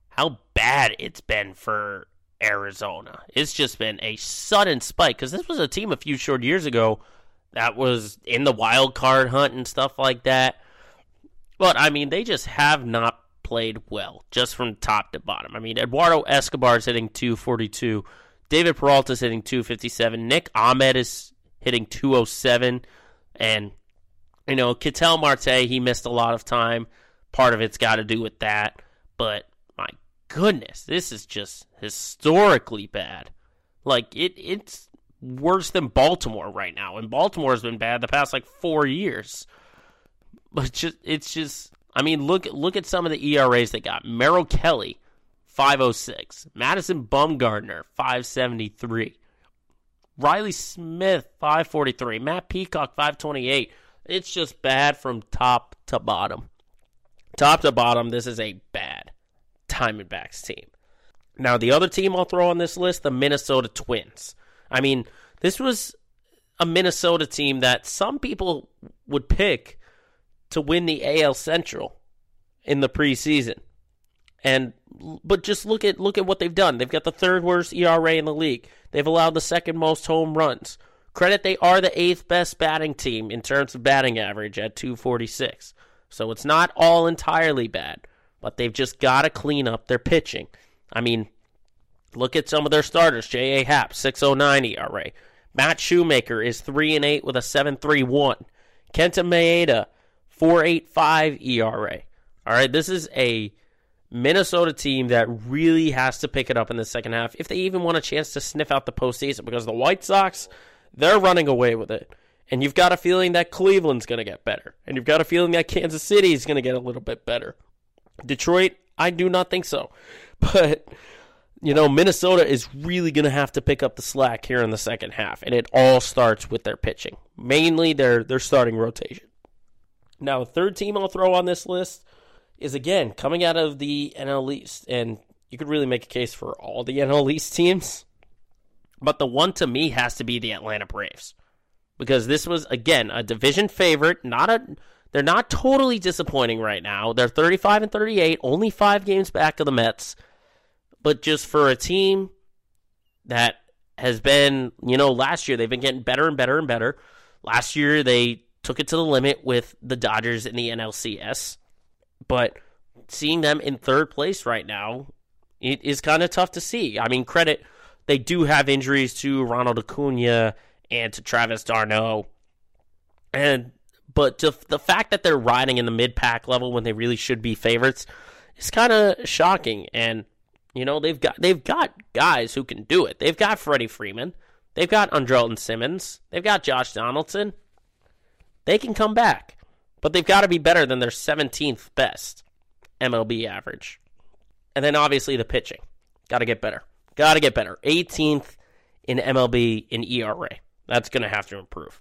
how bad it's been for Arizona. It's just been a sudden spike because this was a team a few short years ago that was in the wild card hunt and stuff like that. But I mean, they just have not played well, just from top to bottom. I mean, Eduardo Escobar is hitting 242, David Peralta is hitting 257, Nick Ahmed is hitting 207, and you know, Ketel Marte, he missed a lot of time. Part of it's got to do with that, but goodness, this is just historically bad. Like it, it's worse than Baltimore right now, and Baltimore has been bad the past like four years. But just it's just I mean look look at some of the ERAs they got. Merrill Kelly, five oh six. Madison Bumgarner, five seventy three. Riley Smith, five forty three. Matt Peacock, five twenty eight. It's just bad from top to bottom. Top to bottom, this is a bad Diamondbacks team. Now, the other team I'll throw on this list, the Minnesota Twins. I mean, this was a Minnesota team that some people would pick to win the AL Central in the preseason. And but just look at look at what they've done. They've got the third worst ERA in the league. They've allowed the second most home runs. Credit they are the eighth best batting team in terms of batting average at 246. So it's not all entirely bad, but they've just got to clean up their pitching. I mean, look at some of their starters. J.A. Happ, 609 ERA. Matt Shoemaker is 3 and 8 with a 7.31. Kenta Maeda, 4.85 ERA. All right, this is a Minnesota team that really has to pick it up in the second half if they even want a chance to sniff out the postseason because the White Sox, they're running away with it. And you've got a feeling that Cleveland's going to get better. And you've got a feeling that Kansas City is going to get a little bit better. Detroit, I do not think so. But, you know, Minnesota is really going to have to pick up the slack here in the second half. And it all starts with their pitching, mainly their, their starting rotation. Now, third team I'll throw on this list is, again, coming out of the NL East. And you could really make a case for all the NL East teams. But the one to me has to be the Atlanta Braves. Because this was, again, a division favorite, not a. They're not totally disappointing right now. They're 35 and 38, only five games back of the Mets. But just for a team that has been, you know, last year they've been getting better and better and better. Last year they took it to the limit with the Dodgers in the NLCS. But seeing them in third place right now, it is kind of tough to see. I mean, credit, they do have injuries to Ronald Acuna and to Travis d'Arnaud. And but the fact that they're riding in the mid pack level when they really should be favorites is kind of shocking. And you know they've got they've got guys who can do it. They've got Freddie Freeman, they've got Andrelton Simmons, they've got Josh Donaldson. They can come back, but they've got to be better than their 17th best MLB average. And then obviously the pitching, got to get better. Got to get better. 18th in MLB in ERA. That's going to have to improve.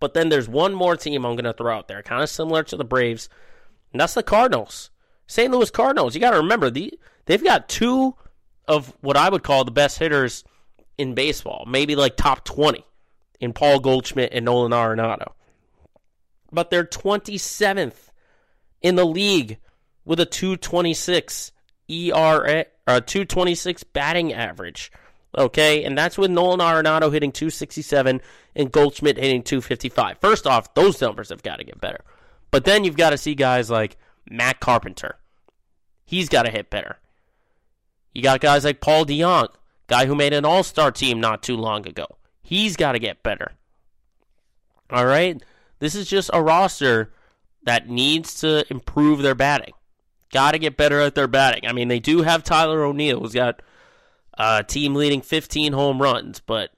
But then there's one more team I'm going to throw out there, kind of similar to the Braves, and that's the Cardinals. St. Louis Cardinals. You got to remember the they've got two of what I would call the best hitters in baseball, maybe like top 20 in Paul Goldschmidt and Nolan Arenado. But they're 27th in the league with a 226 ERA, uh, 226 batting average. Okay, and that's with Nolan Arenado hitting 267 and Goldschmidt hitting 255. First off, those numbers have got to get better. But then you've got to see guys like Matt Carpenter. He's got to hit better. You got guys like Paul DeJong, guy who made an all star team not too long ago. He's got to get better. All right? This is just a roster that needs to improve their batting. Got to get better at their batting. I mean, they do have Tyler O'Neill, who's got a team leading 15 home runs, but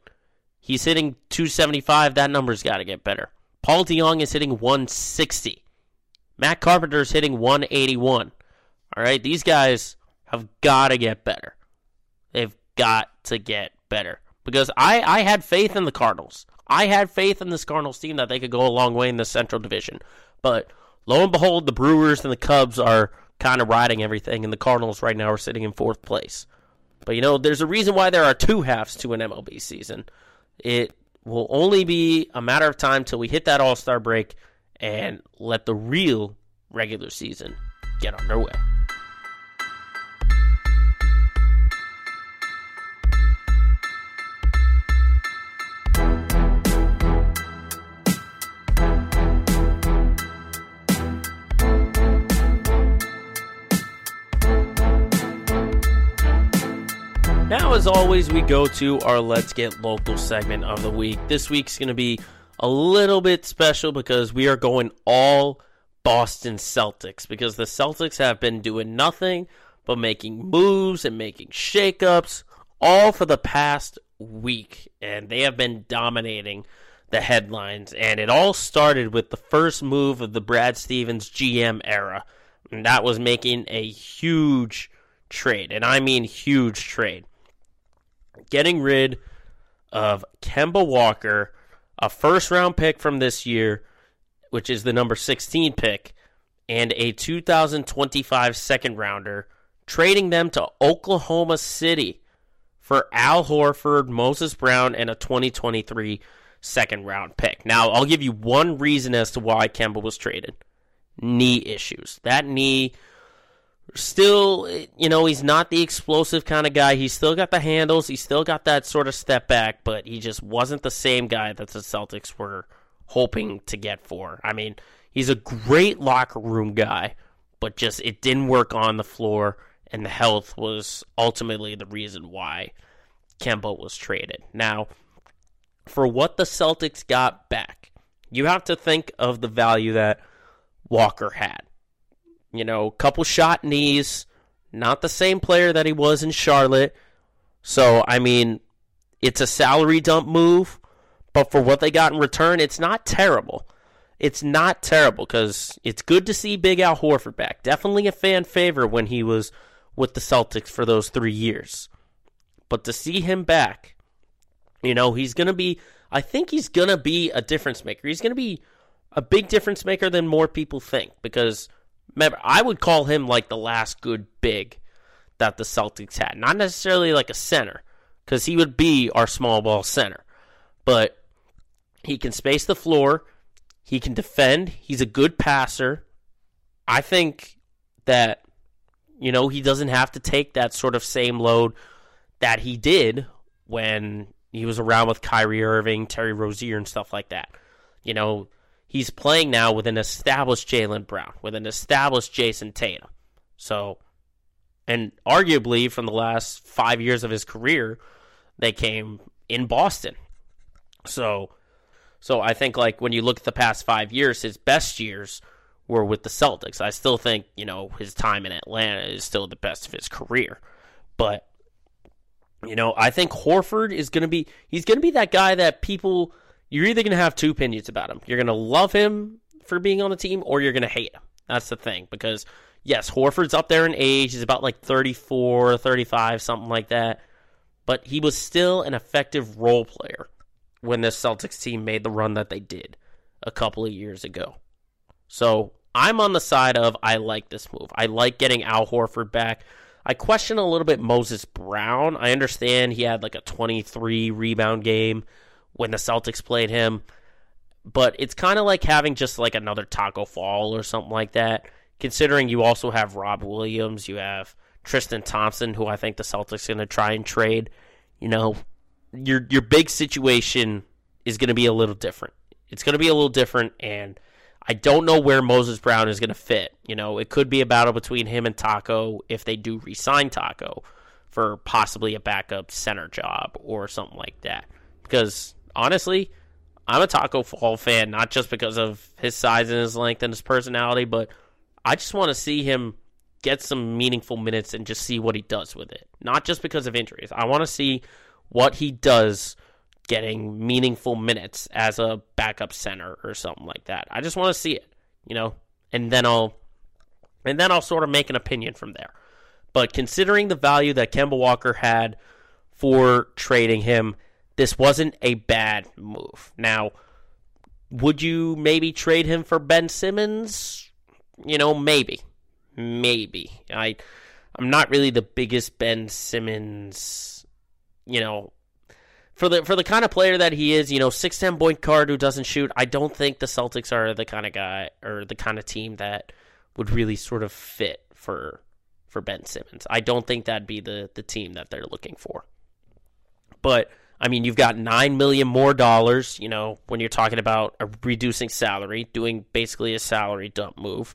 he's hitting 275. That number's got to get better. Paul DeJong is hitting 160. Matt Carpenter is hitting 181. All right, these guys have got to get better. They've got to get better because I, I had faith in the Cardinals. I had faith in this Cardinals team that they could go a long way in the Central Division. But lo and behold, the Brewers and the Cubs are kind of riding everything, and the Cardinals right now are sitting in fourth place. But you know, there's a reason why there are two halves to an MLB season. It will only be a matter of time till we hit that All Star break and let the real regular season get underway. As always, we go to our Let's Get Local segment of the week. This week's going to be a little bit special because we are going all Boston Celtics because the Celtics have been doing nothing but making moves and making shakeups all for the past week, and they have been dominating the headlines. And it all started with the first move of the Brad Stevens GM era, and that was making a huge trade, and I mean huge trade getting rid of Kemba Walker, a first round pick from this year, which is the number 16 pick, and a 2025 second rounder, trading them to Oklahoma City for Al Horford, Moses Brown, and a 2023 second round pick. Now, I'll give you one reason as to why Kemba was traded knee issues. That knee still, you know, he's not the explosive kind of guy. He's still got the handles. He's still got that sort of step back, but he just wasn't the same guy that the Celtics were hoping to get for. I mean, he's a great locker room guy, but just it didn't work on the floor, and the health was ultimately the reason why Kemba was traded. Now, for what the Celtics got back, you have to think of the value that Walker had. You know, couple shot knees, not the same player that he was in Charlotte. So, I mean, it's a salary dump move, but for what they got in return, it's not terrible. It's not terrible because it's good to see Big Al Horford back. Definitely a fan favorite when he was with the Celtics for those three years. But to see him back, you know, he's going to be, I think he's going to be a difference maker. He's going to be a big difference maker than more people think because remember, I would call him like the last good big that the Celtics had. Not necessarily like a center, because he would be our small ball center. But he can space the floor, he can defend, he's a good passer. I think that, you know, he doesn't have to take that sort of same load that he did when he was around with Kyrie Irving, Terry Rozier, and stuff like that. You know, he's playing now with an established Jaylen Brown, with an established Jayson Tatum. So, and arguably from the last five years of his career, they came in Boston. So, so I think like when you look at the past five years, his best years were with the Celtics. I still think you know his time in Atlanta is still the best of his career, but you know I think Horford is going to be he's going to be that guy that people you're either going to have two opinions about him. You're going to love him for being on the team, or you're going to hate him. That's the thing. Because, yes, Horford's up there in age. He's about like 34, 35, something like that. But he was still an effective role player when this Celtics team made the run that they did a couple of years ago. So I'm on the side of I like this move. I like getting Al Horford back. I question a little bit Moses Brown. I understand he had like a 23 rebound game when the Celtics played him, but it's kind of like having just like another Taco Fall or something like that. Considering you also have Rob Williams, you have Tristan Thompson, who I think the Celtics are going to try and trade. You know, your your big situation is going to be a little different. It's going to be a little different, and I don't know where Moses Brown is going to fit. You know, it could be a battle between him and Taco if they do resign Taco for possibly a backup center job or something like that. Because honestly, I'm a Taco Fall fan, not just because of his size and his length and his personality, but I just want to see him get some meaningful minutes and just see what he does with it. Not just because of injuries. I want to see what he does getting meaningful minutes as a backup center or something like that. I just want to see it, you know, and then I'll and then I'll sort of make an opinion from there. But considering the value that Kemba Walker had for trading him, this wasn't a bad move. Now, would you maybe trade him for Ben Simmons? You know, maybe. Maybe. I I'm not really the biggest Ben Simmons, you know, for the for the kind of player that he is, you know, six ten point guard who doesn't shoot. I don't think the Celtics are the kind of guy or the kind of team that would really sort of fit for for Ben Simmons. I don't think that'd be the the team that they're looking for. But I mean, you've got nine million more dollars. You know, when you're talking about reducing salary, doing basically a salary dump move.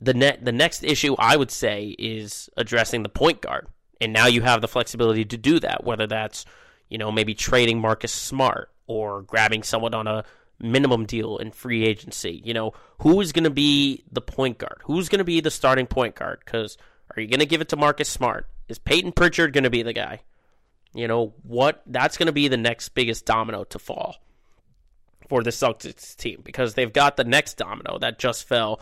The net the next issue I would say is addressing the point guard, and now you have the flexibility to do that. Whether that's you know, maybe trading Marcus Smart or grabbing someone on a minimum deal in free agency. You know, who is going to be the point guard? Who's going to be the starting point guard? Because are you going to give it to Marcus Smart? Is Payton Pritchard going to be the guy? You know, what? That's going to be the next biggest domino to fall for the Celtics team because they've got the next domino that just fell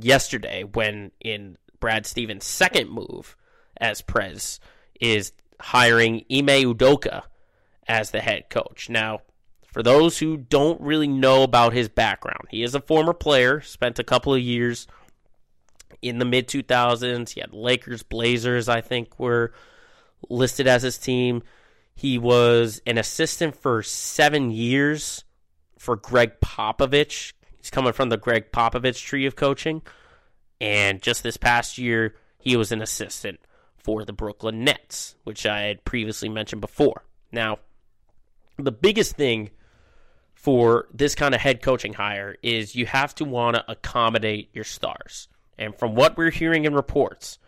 yesterday when in Brad Stevens' second move as Prez is hiring Ime Udoka as the head coach. Now, for those who don't really know about his background, he is a former player, spent a couple of years in the mid 2000s. He had Lakers, Blazers, I think, were listed as his team. He was an assistant for seven years for Gregg Popovich. He's coming from the Gregg Popovich tree of coaching. And just this past year, he was an assistant for the Brooklyn Nets, which I had previously mentioned before. Now, the biggest thing for this kind of head coaching hire is you have to want to accommodate your stars. And from what we're hearing in reports,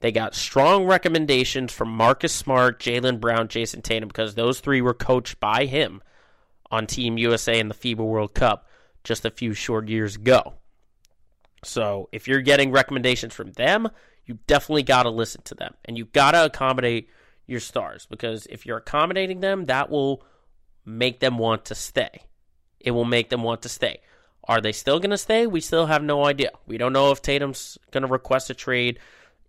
they got strong recommendations from Marcus Smart, Jaylen Brown, Jayson Tatum, because those three were coached by him on Team USA in the FIBA World Cup just a few short years ago. So if you're getting recommendations from them, you definitely got to listen to them and you got to accommodate your stars because if you're accommodating them, that will make them want to stay. It will make them want to stay. Are they still going to stay? We still have no idea. We don't know if Tatum's going to request a trade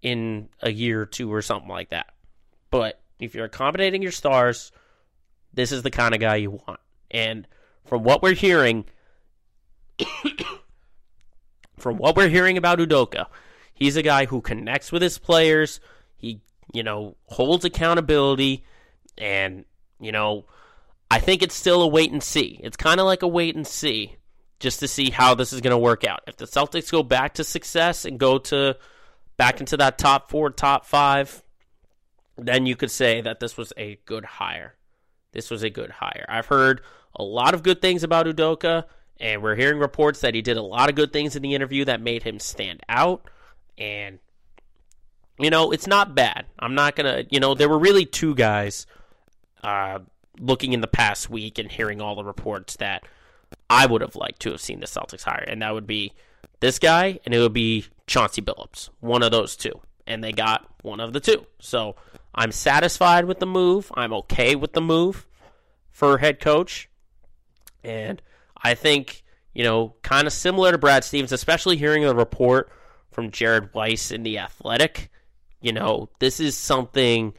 in a year or two or something like that. But if you're accommodating your stars, this is the kind of guy you want. And from what we're hearing, from what we're hearing about Udoka, He's a guy who connects with his players. He, you know, holds accountability. And, you know, I think it's still a wait and see. It's kind of like a wait and see just to see how this is going to work out. If the Celtics go back to success and go to back into that top four, top five, then you could say that this was a good hire. This was a good hire. I've heard a lot of good things about Udoka, and we're hearing reports that he did a lot of good things in the interview that made him stand out and you know it's not bad. I'm not gonna, you know, there were really two guys uh, looking in the past week and hearing all the reports that I would have liked to have seen the Celtics hire, and that would be this guy and it would be Chauncey Billups, one of those two, and they got one of the two. So I'm satisfied with the move. I'm okay with the move for head coach, and I think you know, kind of similar to Brad Stevens, especially hearing the report from Jared Weiss in The Athletic. You know, this is something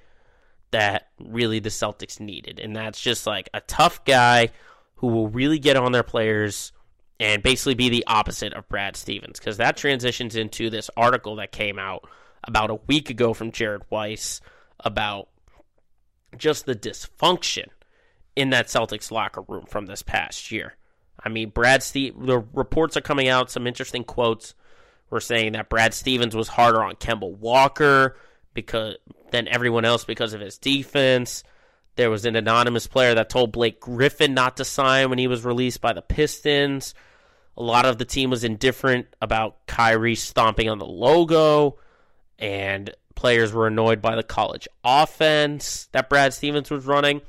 that really the Celtics needed. And that's just like a tough guy who will really get on their players and basically be the opposite of Brad Stevens. Because that transitions into this article that came out about a week ago from Jared Weiss about just the dysfunction in that Celtics locker room from this past year. I mean, Brad Steve, the reports are coming out, some interesting quotes were saying that Brad Stevens was harder on Kemba Walker because than everyone else because of his defense. There was an anonymous player that told Blake Griffin not to sign when he was released by the Pistons. A lot of the team was indifferent about Kyrie stomping on the logo, and players were annoyed by the college offense that Brad Stevens was running.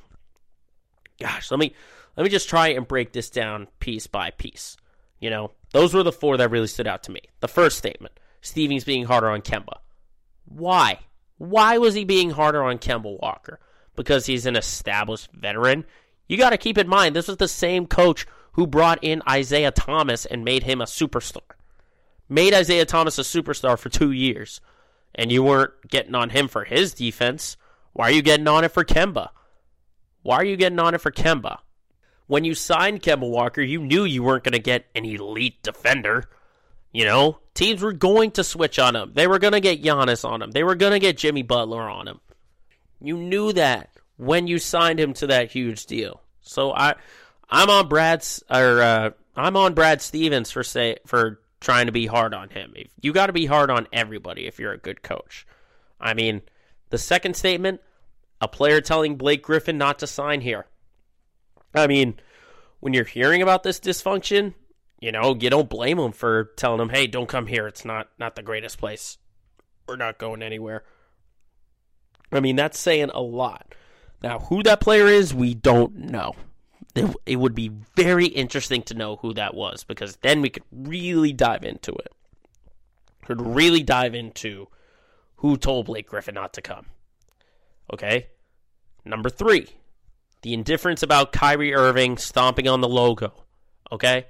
Gosh, let me let me just try and break this down piece by piece. You know, those were the four that really stood out to me. The first statement Stevens being harder on Kemba. Why? Why was he being harder on Kemba Walker? Because he's an established veteran? You got to keep in mind, this was the same coach who brought in Isaiah Thomas and made him a superstar. Made Isaiah Thomas a superstar for two years. And you weren't getting on him for his defense. Why are you getting on it for Kemba? Why are you getting on it for Kemba? when you signed Kemba Walker, you knew you weren't going to get an elite defender. You know, teams were going to switch on him. They were going to get Giannis on him. They were going to get Jimmy Butler on him. You knew that when you signed him to that huge deal. So I, I'm on Brad's or uh, I'm on Brad Stevens for say for trying to be hard on him. You got to be hard on everybody if you're a good coach. I mean, the second statement, a player telling Blake Griffin not to sign here. I mean, when you're hearing about this dysfunction, you know, you don't blame them for telling them, "Hey, don't come here. It's not not the greatest place. We're not going anywhere." I mean, that's saying a lot. Now, who that player is, we don't know. It, would be very interesting to know who that was because then we could really dive into it. Could really dive into who told Blake Griffin not to come. Okay? Number three, the indifference about Kyrie Irving stomping on the logo. Okay?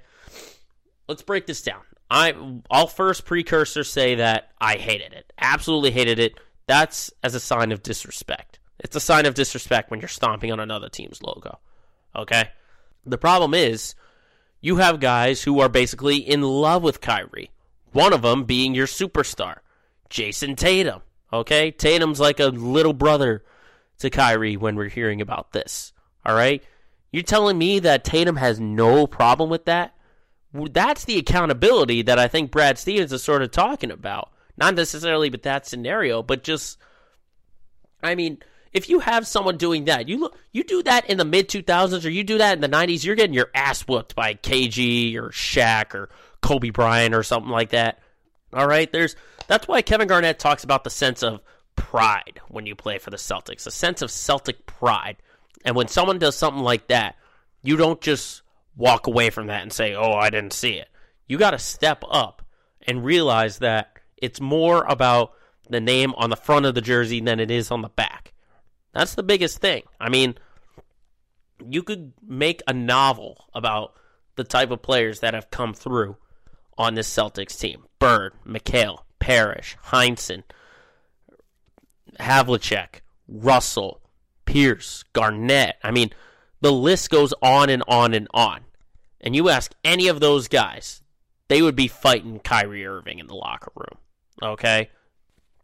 Let's break this down. I I'll first precursor say that I hated it. Absolutely hated it. That's as a sign of disrespect. It's a sign of disrespect when you're stomping on another team's logo. Okay? The problem is you have guys who are basically in love with Kyrie. One of them being your superstar, Jayson Tatum. Okay? Tatum's like a little brother to Kyrie when we're hearing about this. All right? You're telling me that Tatum has no problem with that? That's the accountability that I think Brad Stevens is sort of talking about. Not necessarily with that scenario, but just I mean, if you have someone doing that, you look, you do that in the mid 2000s or you do that in the 90s, you're getting your ass whooped by KG or Shaq or Kobe Bryant or something like that. All right, there's that's why Kevin Garnett talks about the sense of pride when you play for the Celtics, a sense of Celtic pride. And when someone does something like that, you don't just walk away from that and say, "Oh, I didn't see it." You got to step up and realize that it's more about the name on the front of the jersey than it is on the back. That's the biggest thing. I mean, you could make a novel about the type of players that have come through on this Celtics team. Bird, McHale, Parish, Heinsohn, Havlicek, Russell, Pierce, Garnett. I mean, the list goes on and on and on. And you ask any of those guys, they would be fighting Kyrie Irving in the locker room. Okay?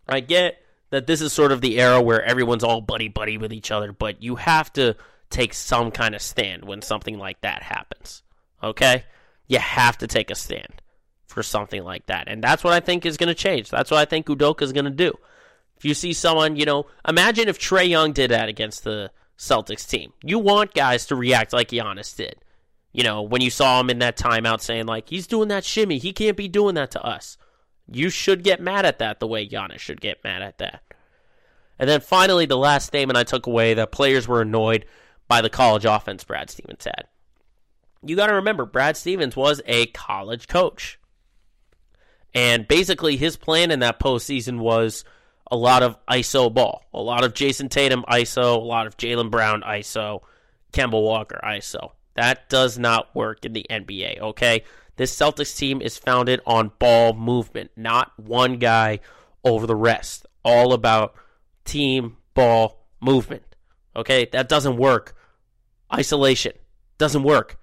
I get that this is sort of the era where everyone's all buddy buddy with each other, but you have to take some kind of stand when something like that happens. Okay? You have to take a stand for something like that. And that's what I think is going to change. That's what I think Udoka is going to do. If you see someone, you know, imagine if Trae Young did that against the Celtics team. You want guys to react like Giannis did. You know, when you saw him in that timeout saying, like, he's doing that shimmy. He can't be doing that to us. You should get mad at that the way Giannis should get mad at that. And then finally, the last statement I took away that players were annoyed by the college offense Brad Stevens had. You got to remember, Brad Stevens was a college coach. And basically, his plan in that postseason was a lot of ISO ball, a lot of Jayson Tatum ISO, a lot of Jaylen Brown ISO, Kemba Walker ISO. That does not work in the NBA, okay? This Celtics team is founded on ball movement, not one guy over the rest. All about team ball movement. Okay, that doesn't work. Isolation doesn't work.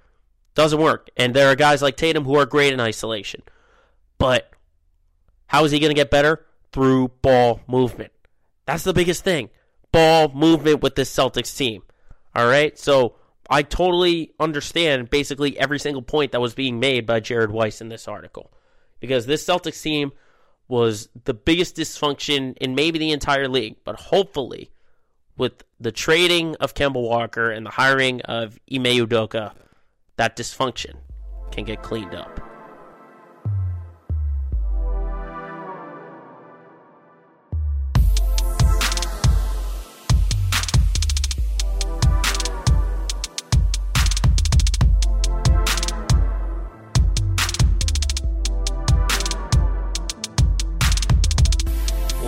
Doesn't work. And there are guys like Tatum who are great in isolation. But how is he going to get better? Through ball movement. That's the biggest thing. Ball movement with this Celtics team. All right? So I totally understand basically every single point that was being made by Jared Weiss in this article. Because this Celtics team was the biggest dysfunction in maybe the entire league. But hopefully, with the trading of Kemba Walker and the hiring of Ime Udoka, that dysfunction can get cleaned up.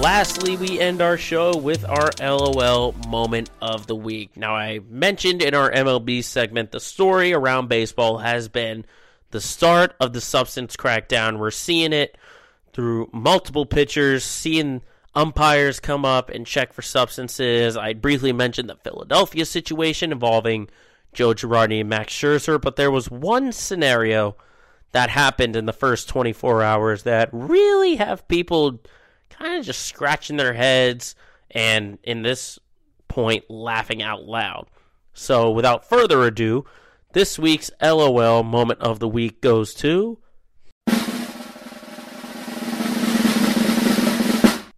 Lastly, we end our show with our LOL moment of the week. Now, I mentioned in our MLB segment the story around baseball has been the start of the substance crackdown. We're seeing it through multiple pitchers, seeing umpires come up and check for substances. I briefly mentioned the Philadelphia situation involving Joe Girardi and Max Scherzer, but there was one scenario that happened in the first 24 hours that really have people kind of just scratching their heads and in this point laughing out loud. So without further ado, this week's LOL moment of the week goes to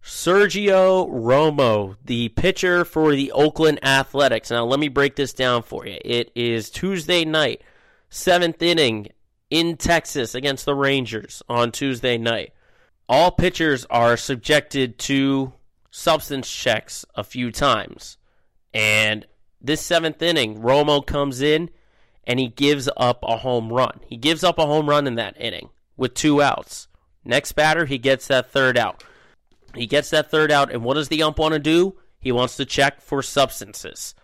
Sergio Romo, the pitcher for the Oakland Athletics. Now, let me break this down for you. It is Tuesday night, seventh inning in Texas against the Rangers on Tuesday night all pitchers are subjected to substance checks a few times. And this seventh inning, Romo comes in and he gives up a home run. He gives up a home run in that inning with two outs. Next batter, he gets that third out. He gets that third out, and what does the ump want to do? He wants to check for substances.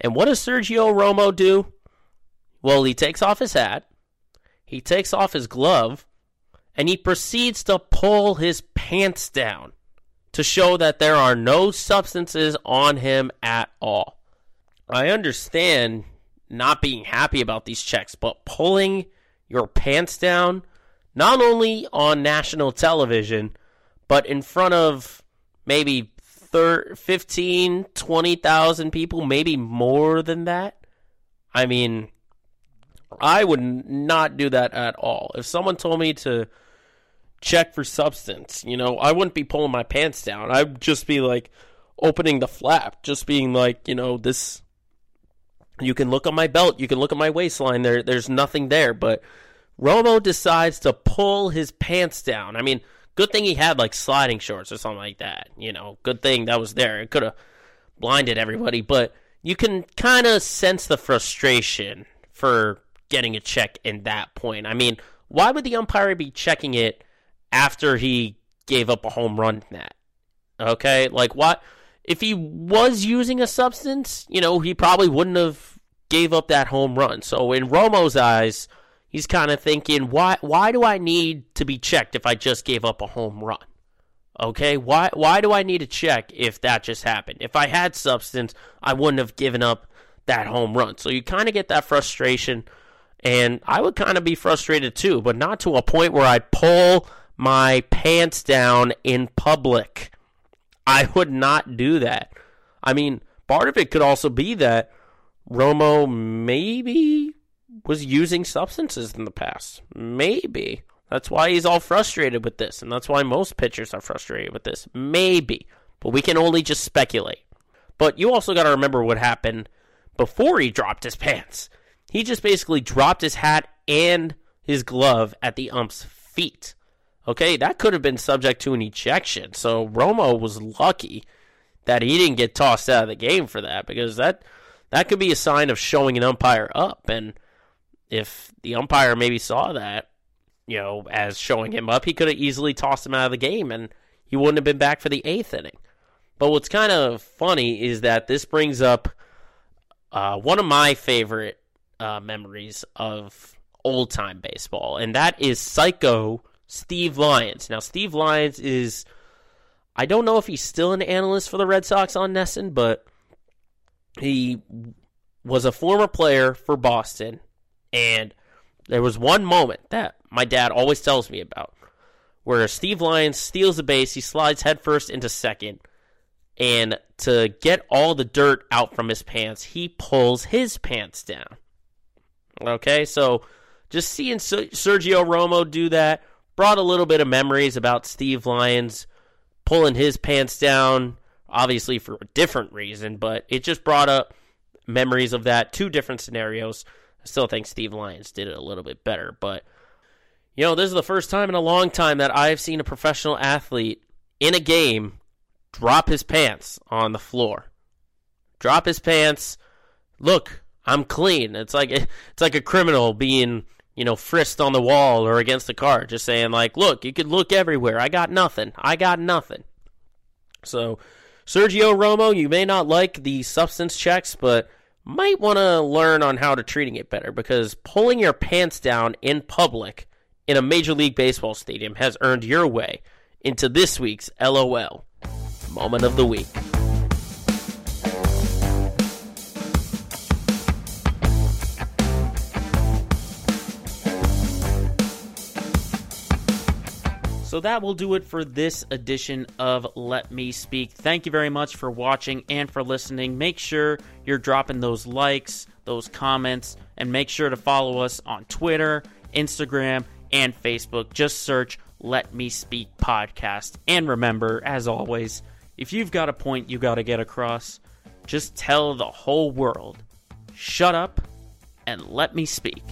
And what does Sergio Romo do? Well, he takes off his hat, he takes off his glove, and he proceeds to pull his pants down to show that there are no substances on him at all. I understand not being happy about these checks, but pulling your pants down, not only on national television, but in front of maybe 30, 15, 20,000 people, maybe more than that. I mean, I would not do that at all. If someone told me to check for substance. You know, I wouldn't be pulling my pants down. I'd just be like opening the flap, just being like, you know, this. You can look at my belt. You can look at my waistline. There, there's nothing there. But Romo decides to pull his pants down. I mean, good thing he had like sliding shorts or something like that. You know, good thing that was there. It could have blinded everybody, but you can kind of sense the frustration for getting a check in that point. I mean, why would the umpire be checking it after he gave up a home run net. Okay? Like what if he was using a substance, you know, he probably wouldn't have gave up that home run. So in Romo's eyes, he's kind of thinking, why why do I need to be checked if I just gave up a home run? Okay? Why why do I need to check if that just happened? If I had substance, I wouldn't have given up that home run. So you kind of get that frustration and I would kind of be frustrated too, but not to a point where I'd pull my pants down in public. I would not do that. I mean, part of it could also be that Romo maybe was using substances in the past. Maybe. That's why he's all frustrated with this, and that's why most pitchers are frustrated with this. Maybe. But we can only just speculate. But you also got to remember what happened before he dropped his pants. He just basically dropped his hat and his glove at the ump's feet. Okay, that could have been subject to an ejection. So Romo was lucky that he didn't get tossed out of the game for that because that that could be a sign of showing an umpire up. And if the umpire maybe saw that, you know, as showing him up, he could have easily tossed him out of the game and he wouldn't have been back for the eighth inning. But what's kind of funny is that this brings up uh, one of my favorite uh, memories of old time baseball, and that is Psycho Steve Lyons. Now, Steve Lyons is, I don't know if he's still an analyst for the Red Sox on NESN, but he was a former player for Boston, and there was one moment that my dad always tells me about where Steve Lyons steals the base, he slides headfirst into second, and to get all the dirt out from his pants, he pulls his pants down. Okay, so just seeing Sergio Romo do that brought a little bit of memories about Steve Lyons pulling his pants down, obviously for a different reason, but it just brought up memories of that. Two different scenarios. I still think Steve Lyons did it a little bit better, but you know, this is the first time in a long time that I've seen a professional athlete in a game drop his pants on the floor. Drop his pants. Look, I'm clean. It's like it's like a criminal being, you know, frisked on the wall or against the car, just saying like, "Look, you could look everywhere. I got nothing. I got nothing." So, Sergio Romo, you may not like the substance checks, but might want to learn on how to treating it better because pulling your pants down in public in a Major League Baseball stadium has earned your way into this week's LOL Moment of the Week. So that will do it for this edition of Let Me Speak. Thank you very much for watching and for listening. Make sure you're dropping those likes, those comments, and make sure to follow us on Twitter, Instagram, and Facebook. Just search Let Me Speak Podcast. And remember, as always, if you've got a point you got to get across, just tell the whole world shut up and let me speak.